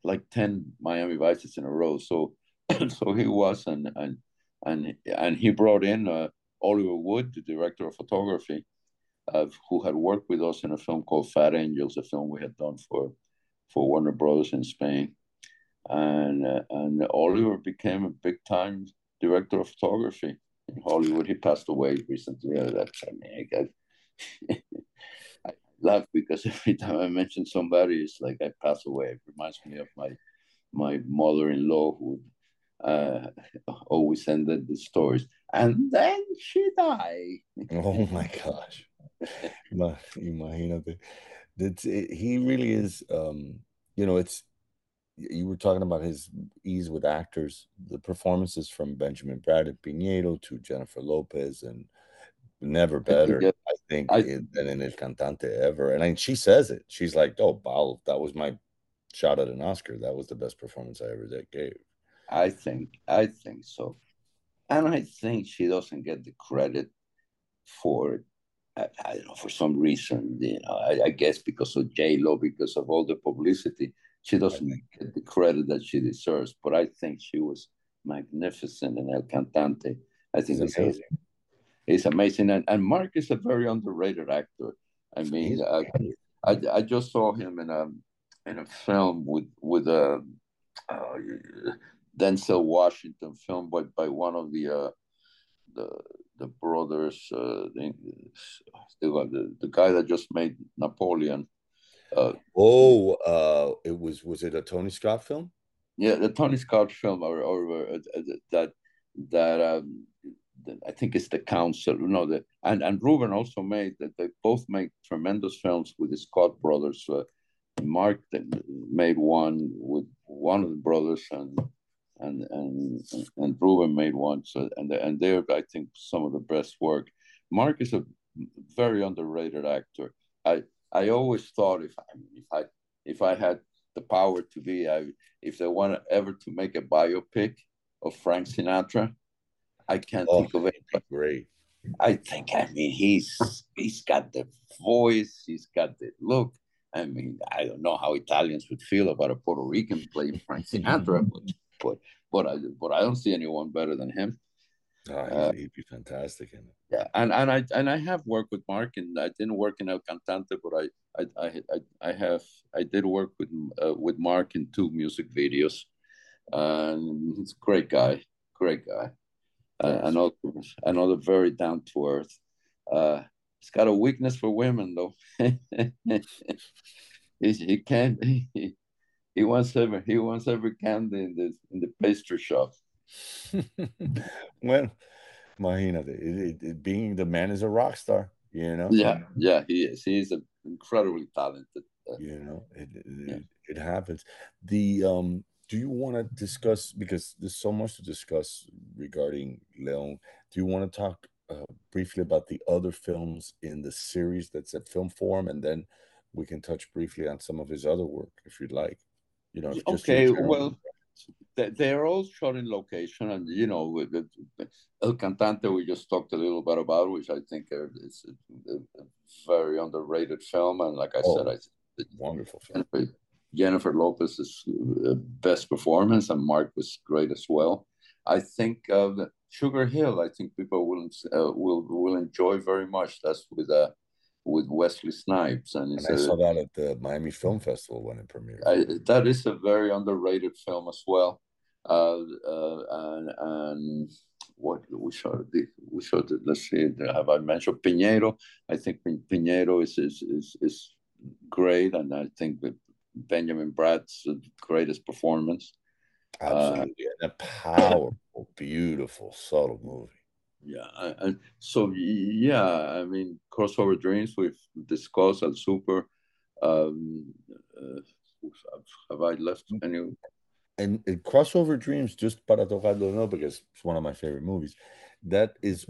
like ten Miami Vices in a row. So *clears throat* so he was and and and and he brought in uh, Oliver Wood, the director of photography, uh, who had worked with us in a film called Fat Angels, a film we had done for for Warner Brothers in Spain and uh, and Oliver became a big time director of photography in Hollywood. He passed away recently. Uh, that's I mean, I, *laughs* I laugh because *laughs* every time I mention somebody, it's like I pass away. It reminds me of my my mother-in-law who uh, *laughs* always ended the stories, and then she died. oh my gosh, imagínate. It's, it, he really is. Um, you know, it's you were talking about his ease with actors. The performances from Benjamin Bratt and Piñero to Jennifer Lopez and never better, I think, I, eh, than in El Cantante ever. And I, she says it. She's like, "Oh, wow, that was my shot at an Oscar. That was the best performance I ever did, gave." I think, I think so, and I think she doesn't get the credit for it. I, I don't know for some reason, you know. I, I guess because of J Lo, because of all the publicity she doesn't get the credit that she deserves, but I think she was magnificent in El Cantante. I think it's amazing. It's amazing, and, and Marc is a very underrated actor. I mean, I, I, I just saw him in a in a film with with a uh, uh, Denzel Washington film by by one of the uh, the the brothers, uh, the, the the guy that just made Napoleon. Uh, oh, uh, it was was it a Tony Scott film? Yeah, the Tony Scott film, or or uh, uh that that um, I think it's the Council. No, the and and Ruben also made that they both make tremendous films with the Scott brothers. Uh, Marc made one with one of the brothers, and and and and Ruben made one. So and and they're I think some of the best work. Marc is a very underrated actor. I I always thought if I if I if I had the power to be, I if they want ever to make a biopic of Frank Sinatra, I can't oh, think of it. Great. I think I mean he's he's got the voice, he's got the look. I mean, I don't know how Italians would feel about a Puerto Rican playing Frank Sinatra, but but but I but I don't see anyone better than him. Oh, uh, he'd be fantastic in it. Yeah, and and I and I have worked with Marc, and I didn't work in El Cantante, but I I I I have I did work with uh, with Marc in two music videos, and he's a great guy, great guy. Uh, another another very down to earth. Uh, he's got a weakness for women though. *laughs* he, he can't. *laughs* He, he wants every he wants every candy in the in the pastry shop. *laughs* *laughs* well, imagínate, it, it, it, being the man is a rock star, you know. Yeah, yeah, he is. He is incredibly talented. Uh, you know, it it, yeah. it happens. The um, do you want to discuss because there's so much to discuss regarding Leon? Do you want to talk uh, briefly about the other films in the series that's at Film Forum, and then we can touch briefly on some of his other work if you'd like. You know, okay. Well, they're all shot in location, and you know, El Cantante we just talked a little bit about, which I think is a, a very underrated film, and like I oh, said, I wonderful film. Jennifer, Jennifer Lopez's uh, best performance, and Marc was great as well. I think uh, Sugar Hill, I think people will uh, will will enjoy very much. That's with uh, with Wesley Snipes, and, and I saw that at the Miami Film Festival when it premiered. I, that is a very underrated film as well. Uh, uh, and, and what we showed, we showed. Let's see, have I mentioned Piñero? I think Piñero is is is, is great, and I think that Benjamin Bratt's greatest performance. Absolutely, uh, and a powerful, beautiful, subtle movie. Yeah, and so yeah, I mean, crossover dreams we've discussed at Super. Um, uh, have I left any? And, and crossover dreams, just para tocarlo no, because it's one of my favorite movies. That is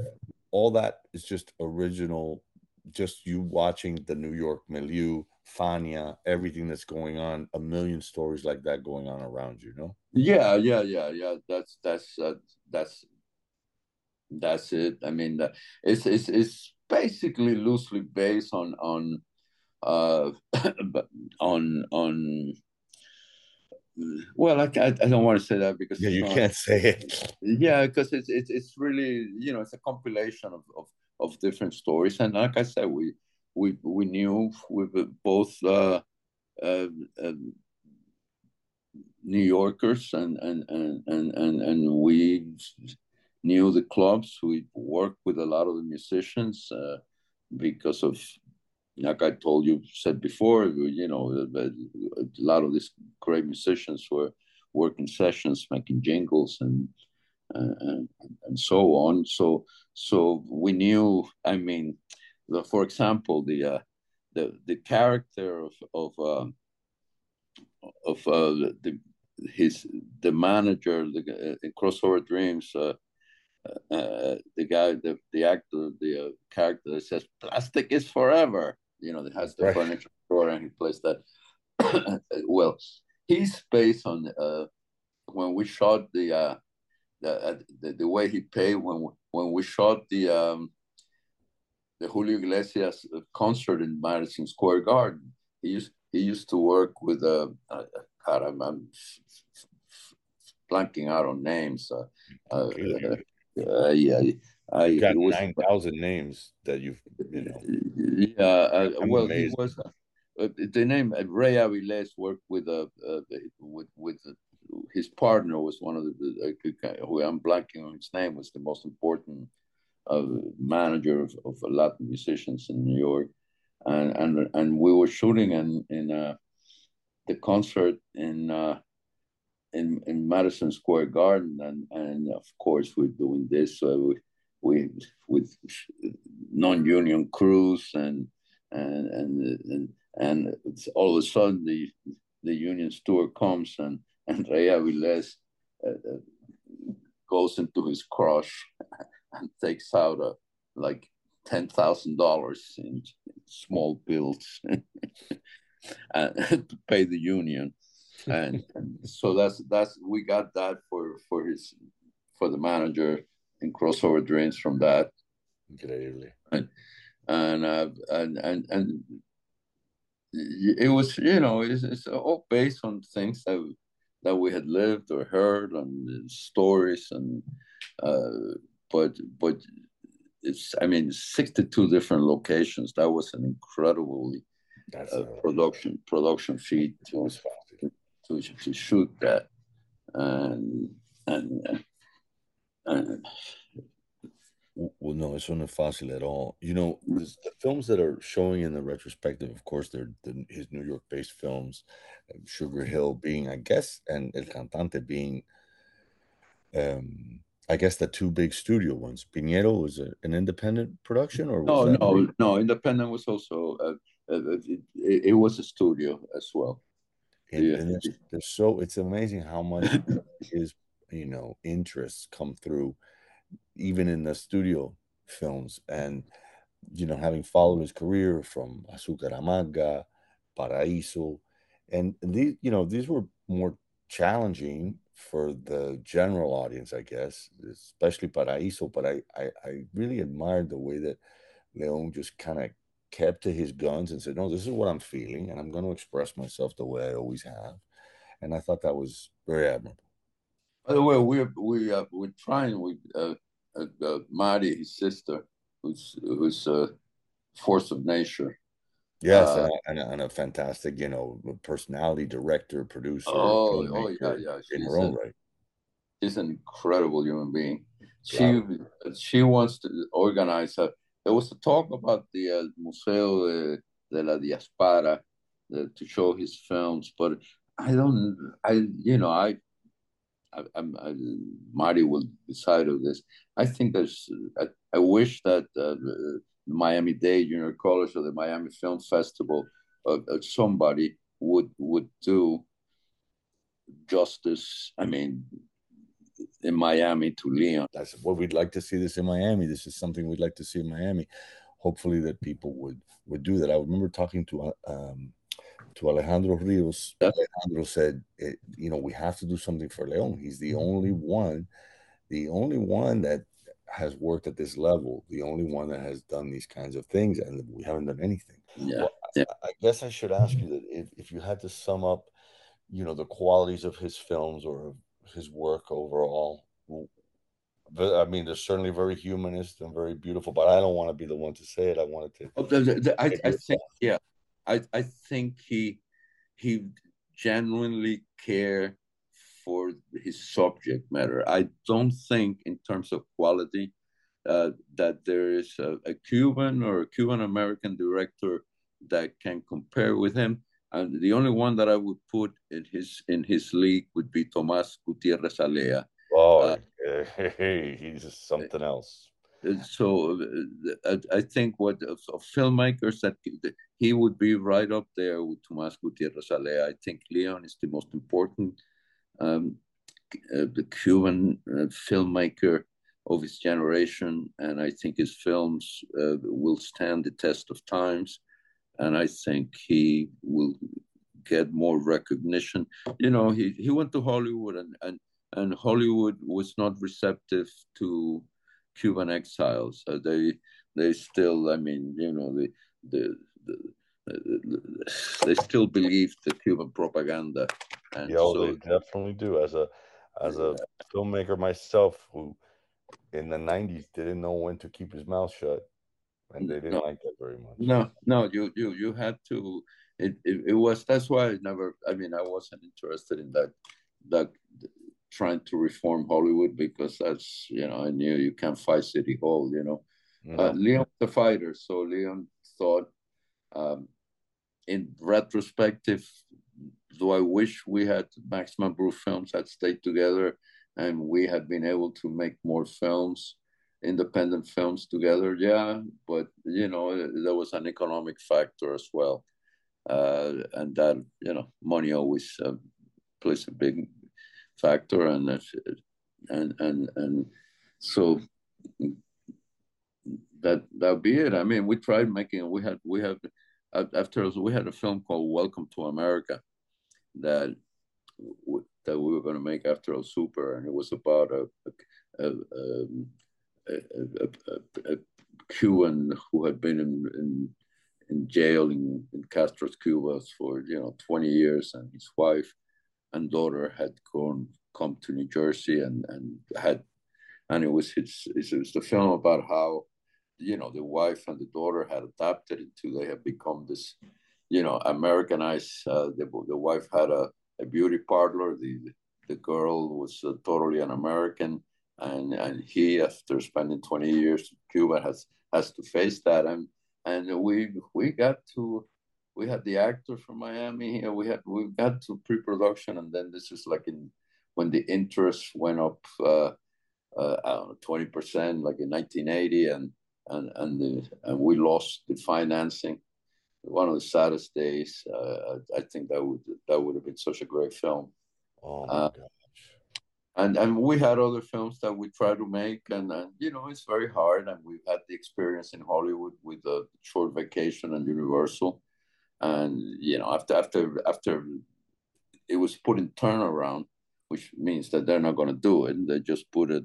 all that is just original, just you watching the New York milieu, Fania, everything that's going on, a million stories like that going on around you, no? Yeah, yeah, yeah, yeah. That's that's uh, that's that's it. I mean, it's it's it's basically loosely based on on uh *laughs* on on well I, I, don't want to say that because yeah, you not, can't say it *laughs* yeah because it's, it's it's really you know it's a compilation of, of of different stories and like i said we we we knew with both uh, uh, uh, new yorkers and and and and and, and we knew the clubs. We worked with a lot of the musicians uh, because of, like I told you, said before, you know, a, lot of these great musicians were working sessions, making jingles and and, and so on. So so we knew. I mean, the, for example, the uh, the the character of of uh, of uh, the his the manager the uh, crossover dreams uh, uh, the guy, the the actor, the uh, character that says "plastic is forever," you know, that has the right. furniture store and he plays that. *coughs* well, he's based on uh, when we shot the uh, the, uh, the, the way he paid when when we shot the um, the Julio Iglesias concert in Madison Square Garden. He used he used to work with uh, uh God, I'm, I'm blanking out on names. Uh, uh, uh, yeah, I you got nine thousand names that you've you know. Yeah, uh, well, amazed. he was uh, the name uh, Ray Aviles worked with uh, uh with with his partner was one of the who I'm blanking on his name was the most important uh, manager of, of Latin musicians in New York, and and and we were shooting in in uh, the concert in uh, in, in Madison Square Garden, and, and of course we're doing this uh, we, we with non-union crews and and and and, and all of a sudden the the union steward comes and *laughs* and Ray Aviles uh, uh, goes into his crush *laughs* and takes out a like ten thousand dollars in small bills *laughs* to pay the union and, and so that's that's we got that for for his for the manager and crossover dreams from that. Incredibly. And and uh, and and and it was you know it's, it's all based on things that that we had lived or heard and stories and uh, but but it's I mean 62 different locations. That was an incredibly uh, production production feat. It was to, to shoot that. And, and, and Well, no, it's no es fácil at all. You know, the films that are showing in the retrospective, of course, they're the, his New York-based films, Sugar Hill being, I guess, and El Cantante being, um, I guess, the two big studio ones. Piñero was a, an independent production, or no, no, no. Independent was also uh, uh, uh, it, it, was a studio as well. And, yeah. and there's, there's so it's amazing how much *coughs* his you know interests come through even in the studio films and you know having followed his career from Azúcar Amarga, Paraíso, and these you know these were more challenging for the general audience, I guess, especially Paraíso. But I, I, I really admired the way that Leon just kind of kept to his guns and said, "No, this is what I'm feeling, and I'm going to express myself the way I always have." And I thought that was very admirable. By the way, we're we uh, we're trying with uh, uh, uh, Mari, his sister, who's who's a force of nature. Yes, uh, and, a, and, a, fantastic, you know, personality, director, producer. Oh, oh yeah, yeah. in her own a, right. She's an incredible human being. She yeah. she wants to organize a. There was a talk about the uh, Museo de, de la Diaspora to show his films, but I don't. I you know I I, I, Mari will decide of this. I think there's. I, I wish that uh, Miami Dade Junior College or the Miami Film Festival, uh, uh, somebody would would do justice. I mean, in Miami to Leon. That's what we'd like to see. This in Miami. This is something we'd like to see in Miami. Hopefully, that people would would do that. I remember talking to um, to Alejandro Rios, Alejandro said, it, you know, we have to do something for Leon. He's the only one, the only one that has worked at this level, the only one that has done these kinds of things, and we haven't done anything. Yeah. Well, yeah. I, I, guess I should ask you that if, if you had to sum up, you know, the qualities of his films or his work overall, I mean, they're certainly very humanist and very beautiful, but I don't want to be the one to say it. I wanted to. Oh, the, the, I, I think, yeah, I, I think he he genuinely care for his subject matter. I don't think, in terms of quality, uh, that there is a, a Cuban or a Cuban American director that can compare with him. And the only one that I would put in his in his league would be Tomas Gutierrez Alea. Oh, uh, hey, *laughs* he's something else so uh, I think what of, of, filmmakers that he would be right up there with Tomas Gutierrez Alea. I think Leon is the most important um, uh, the Cuban uh, filmmaker of his generation, and I think his films uh, will stand the test of times, and I think he will get more recognition. You know, he, he went to Hollywood, and, and and Hollywood was not receptive to Cuban exiles. Uh, they they still, I mean, you know, the the, the, the they still believe the Cuban propaganda. And yeah, so, they definitely do. As a as a filmmaker myself, who in the '90s didn't know when to keep his mouth shut, and they didn't no, like it very much. No, no, you you you had to. It, it, it was that's why I never. I mean, I wasn't interested in that that trying to reform Hollywood because that's you know I knew you can't fight City Hall. You know, mm-hmm. uh, Leon the fighter. So Leon thought, um, in retrospective, do I wish we had Max Mambru Films had stayed together and we had been able to make more films, independent films together? Yeah, but you know there was an economic factor as well, uh, and that you know money always uh, plays a big factor, and and and and so that that be it. I mean, we tried making. We had we had after we had a film called Welcome to America that that we were going to make after El Super, and it was about a a, a, a, a Cuban who had been in, in in jail in, in Castro's Cuba for you know 20 years, and his wife and daughter had gone come to New Jersey and and had and it was his it was the film about how you know the wife and the daughter had adapted into they have become this you know Americanized. Uh, the the wife had a, a beauty parlor. The the girl was uh, totally an American, and and he, after spending 20 years in Cuba, has has to face that, and and we we got to we had the actor from Miami here. We had we got to pre-production, and then this is like in when the interest went up, uh, uh, know, twenty percent, like in 1980, and and and the, and we lost the financing. One of the saddest days. Uh, I think that would that would have been such a great film. Oh my uh, gosh. And and we had other films that we tried to make, and, and you know it's very hard. And we've had the experience in Hollywood with the Short Vacation and Universal, and you know after after after it was put in turnaround, which means that they're not going to do it. They just put it,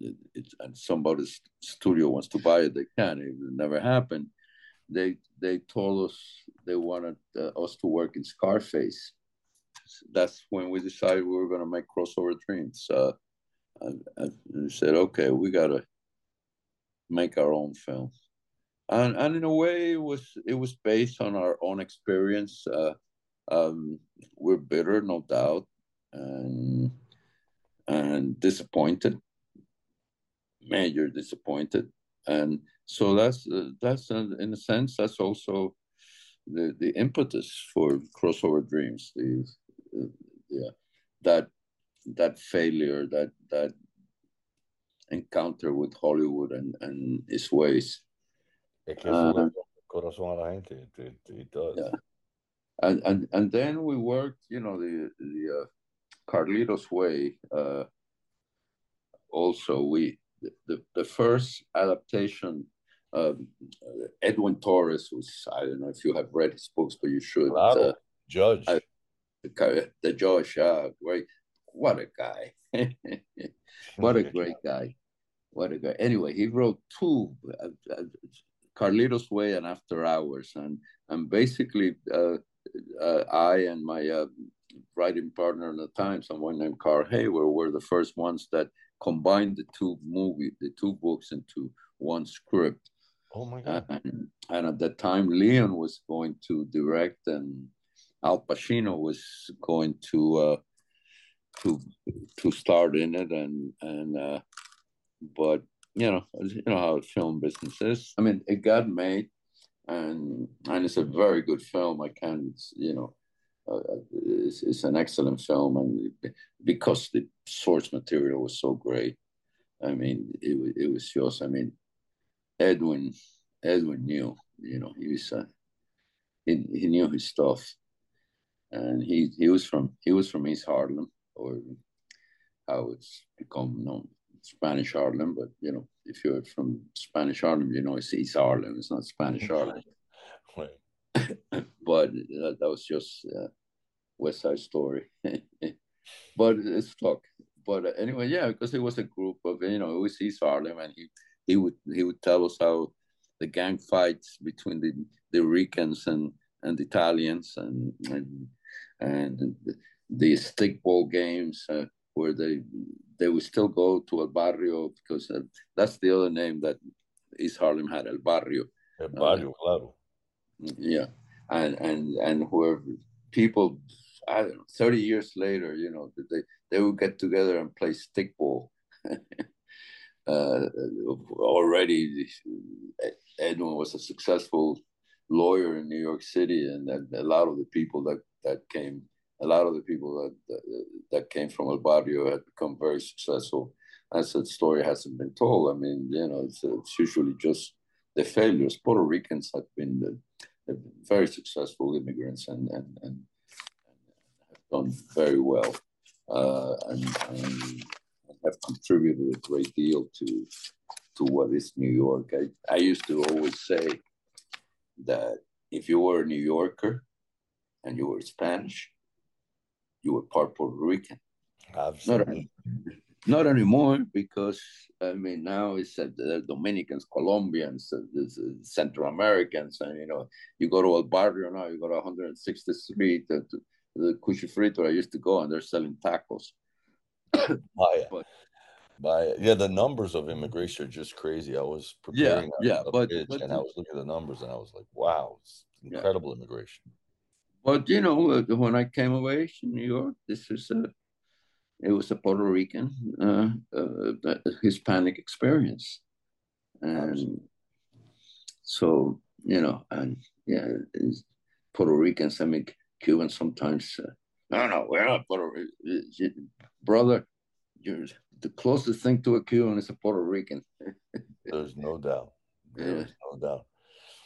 it, and somebody's studio wants to buy it, they can. It never happened. They they told us they wanted uh, us to work in Scarface. That's when we decided we were going to make crossover dreams. Uh, and we said, okay, we got to make our own film. And and in a way it was it was based on our own experience. Uh, um, we're bitter no doubt and and disappointed. Major disappointed. And so that's uh, that's uh, in a sense that's also the the impetus for crossover dreams the yeah that that failure that that encounter with hollywood and and its ways Es que eso corazón a la gente. It, it, does. Yeah. And, and and then we worked, you know, the the uh, Carlito's Way. Uh, also, we the the first adaptation. Um, Edwin Torres was I don't know if you have read his books, but you should. Claro. Uh, judge. The, the judge, uh, great. What a guy! *laughs* what a *laughs* great guy! What a guy! Anyway, he wrote two uh, uh Carlito's Way and After Hours, and and basically uh, uh, I and my uh, writing partner at the time, someone named Carl Hayward, were the first ones that combined the two movie, the two books into one script. Oh my god! And, and at that time, Leon was going to direct, and Al Pacino was going to uh, to to start in it, and and uh, but you know, you know how film business is. I mean, it got made, and and it's a very good film. I can't, you know, uh, it's, it's an excellent film, and because the source material was so great, I mean, it it was just, I mean, Edwin Edwin knew, you know, he was uh, he he knew his stuff, and he he was from he was from East Harlem, or how it's become known Spanish Harlem, but you know, if you're from Spanish Harlem, you know it's East Harlem. It's not Spanish Harlem. *laughs* *coughs* but that, that, was just uh, West Side Story. *laughs* but it's talk. But uh, anyway, yeah, because it was a group of you know it was East Harlem, and he he would he would tell us how the gang fights between the the Ricans and and the Italians and and and the, stickball games uh, where they they would still go to El Barrio because uh, that's the other name that East Harlem had, El Barrio. El Barrio, uh, claro. Yeah, and and and where people, I don't know, thirty years later, you know, they they would get together and play stickball. *laughs* uh, already, Edwin was a successful lawyer in New York City, and, and a lot of the people that that came a lot of the people that, that, that came from El Barrio had become very successful. As that story hasn't been told. I mean, you know, it's, it's usually just the failures. Puerto Ricans have been the, the very successful immigrants and, and, and, have done very well uh, and, and, have contributed a great deal to to what is New York. I, I used to always say that if you were a New Yorker and you were Spanish, you were part Puerto Rican. Absolutely. Not, not anymore because I mean now it's uh, the Dominicans, Colombians, uh, uh, Central Americans, and you know you go to El Barrio now, you go to 160th Street, uh, to the Cuchifrito I used to go, and they're selling tacos. By, but, by yeah, the numbers of immigration are just crazy. I was preparing yeah, yeah, but, but, and I was looking at the numbers, and I was like, wow, it's incredible yeah. immigration. But you know, uh, when I came away to New York, this is a it was a Puerto Rican uh, uh, Hispanic experience, and Absolutely. so you know, and yeah, Puerto Ricans. I mean, Cubans sometimes. Uh, no, no, we're not Puerto Rican, brother. You're the closest thing to a Cuban is a Puerto Rican. *laughs* There's no doubt. There's yeah. no doubt.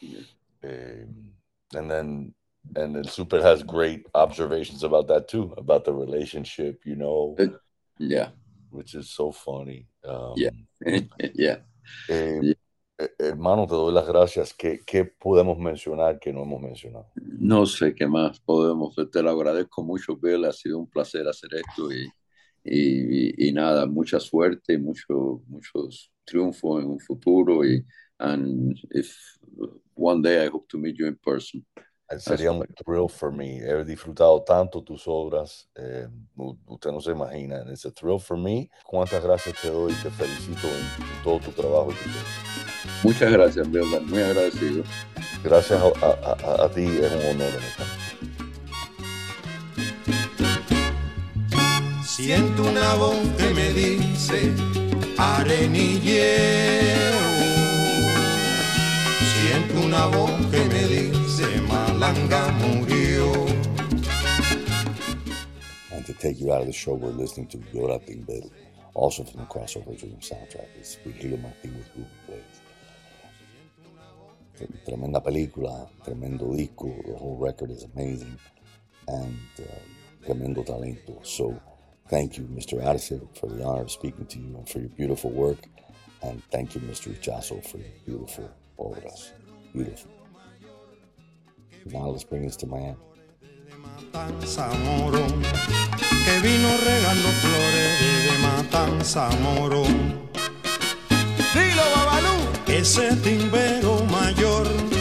Yeah. Um, and then and then Super has great observations about that too, about the relationship, you know. yeah. Which is so funny. Um, yeah. *laughs* yeah. Eh, yeah. Hermano, te doy las gracias. ¿Qué, ¿Qué, podemos mencionar que no hemos mencionado? No sé qué más podemos. Te lo agradezco mucho, Bill. Ha sido un placer hacer esto y, y, y nada, mucha suerte, mucho, muchos triunfos en un futuro. Y and if one day I hope to meet you in person. Sería un thrill for me. He disfrutado tanto tus obras. Eh, usted no se imagina. Es un thrill for me. Cuántas gracias te doy. Te felicito en, todo tu trabajo. Muchas gracias, Leonard. Muy agradecido. Gracias a, a, a, ti. Es un honor. Siento una voz que me dice. Siento una voz que me dice Malanga murió. And to take you out of the show, we're listening to Llora Timbero, also from the Crossover Dream soundtrack. It's Virgilio Martí with Blades. Tremenda película, tremendo disco. The whole record is amazing. And uh, tremendo talento. So thank you, Mr. Addison, for the honor of speaking to you and for your beautiful work. And thank you, Mr. Ichaso, for your beautiful obras. Beautiful. Now let's bring this to Miami. Ese timbero mayor,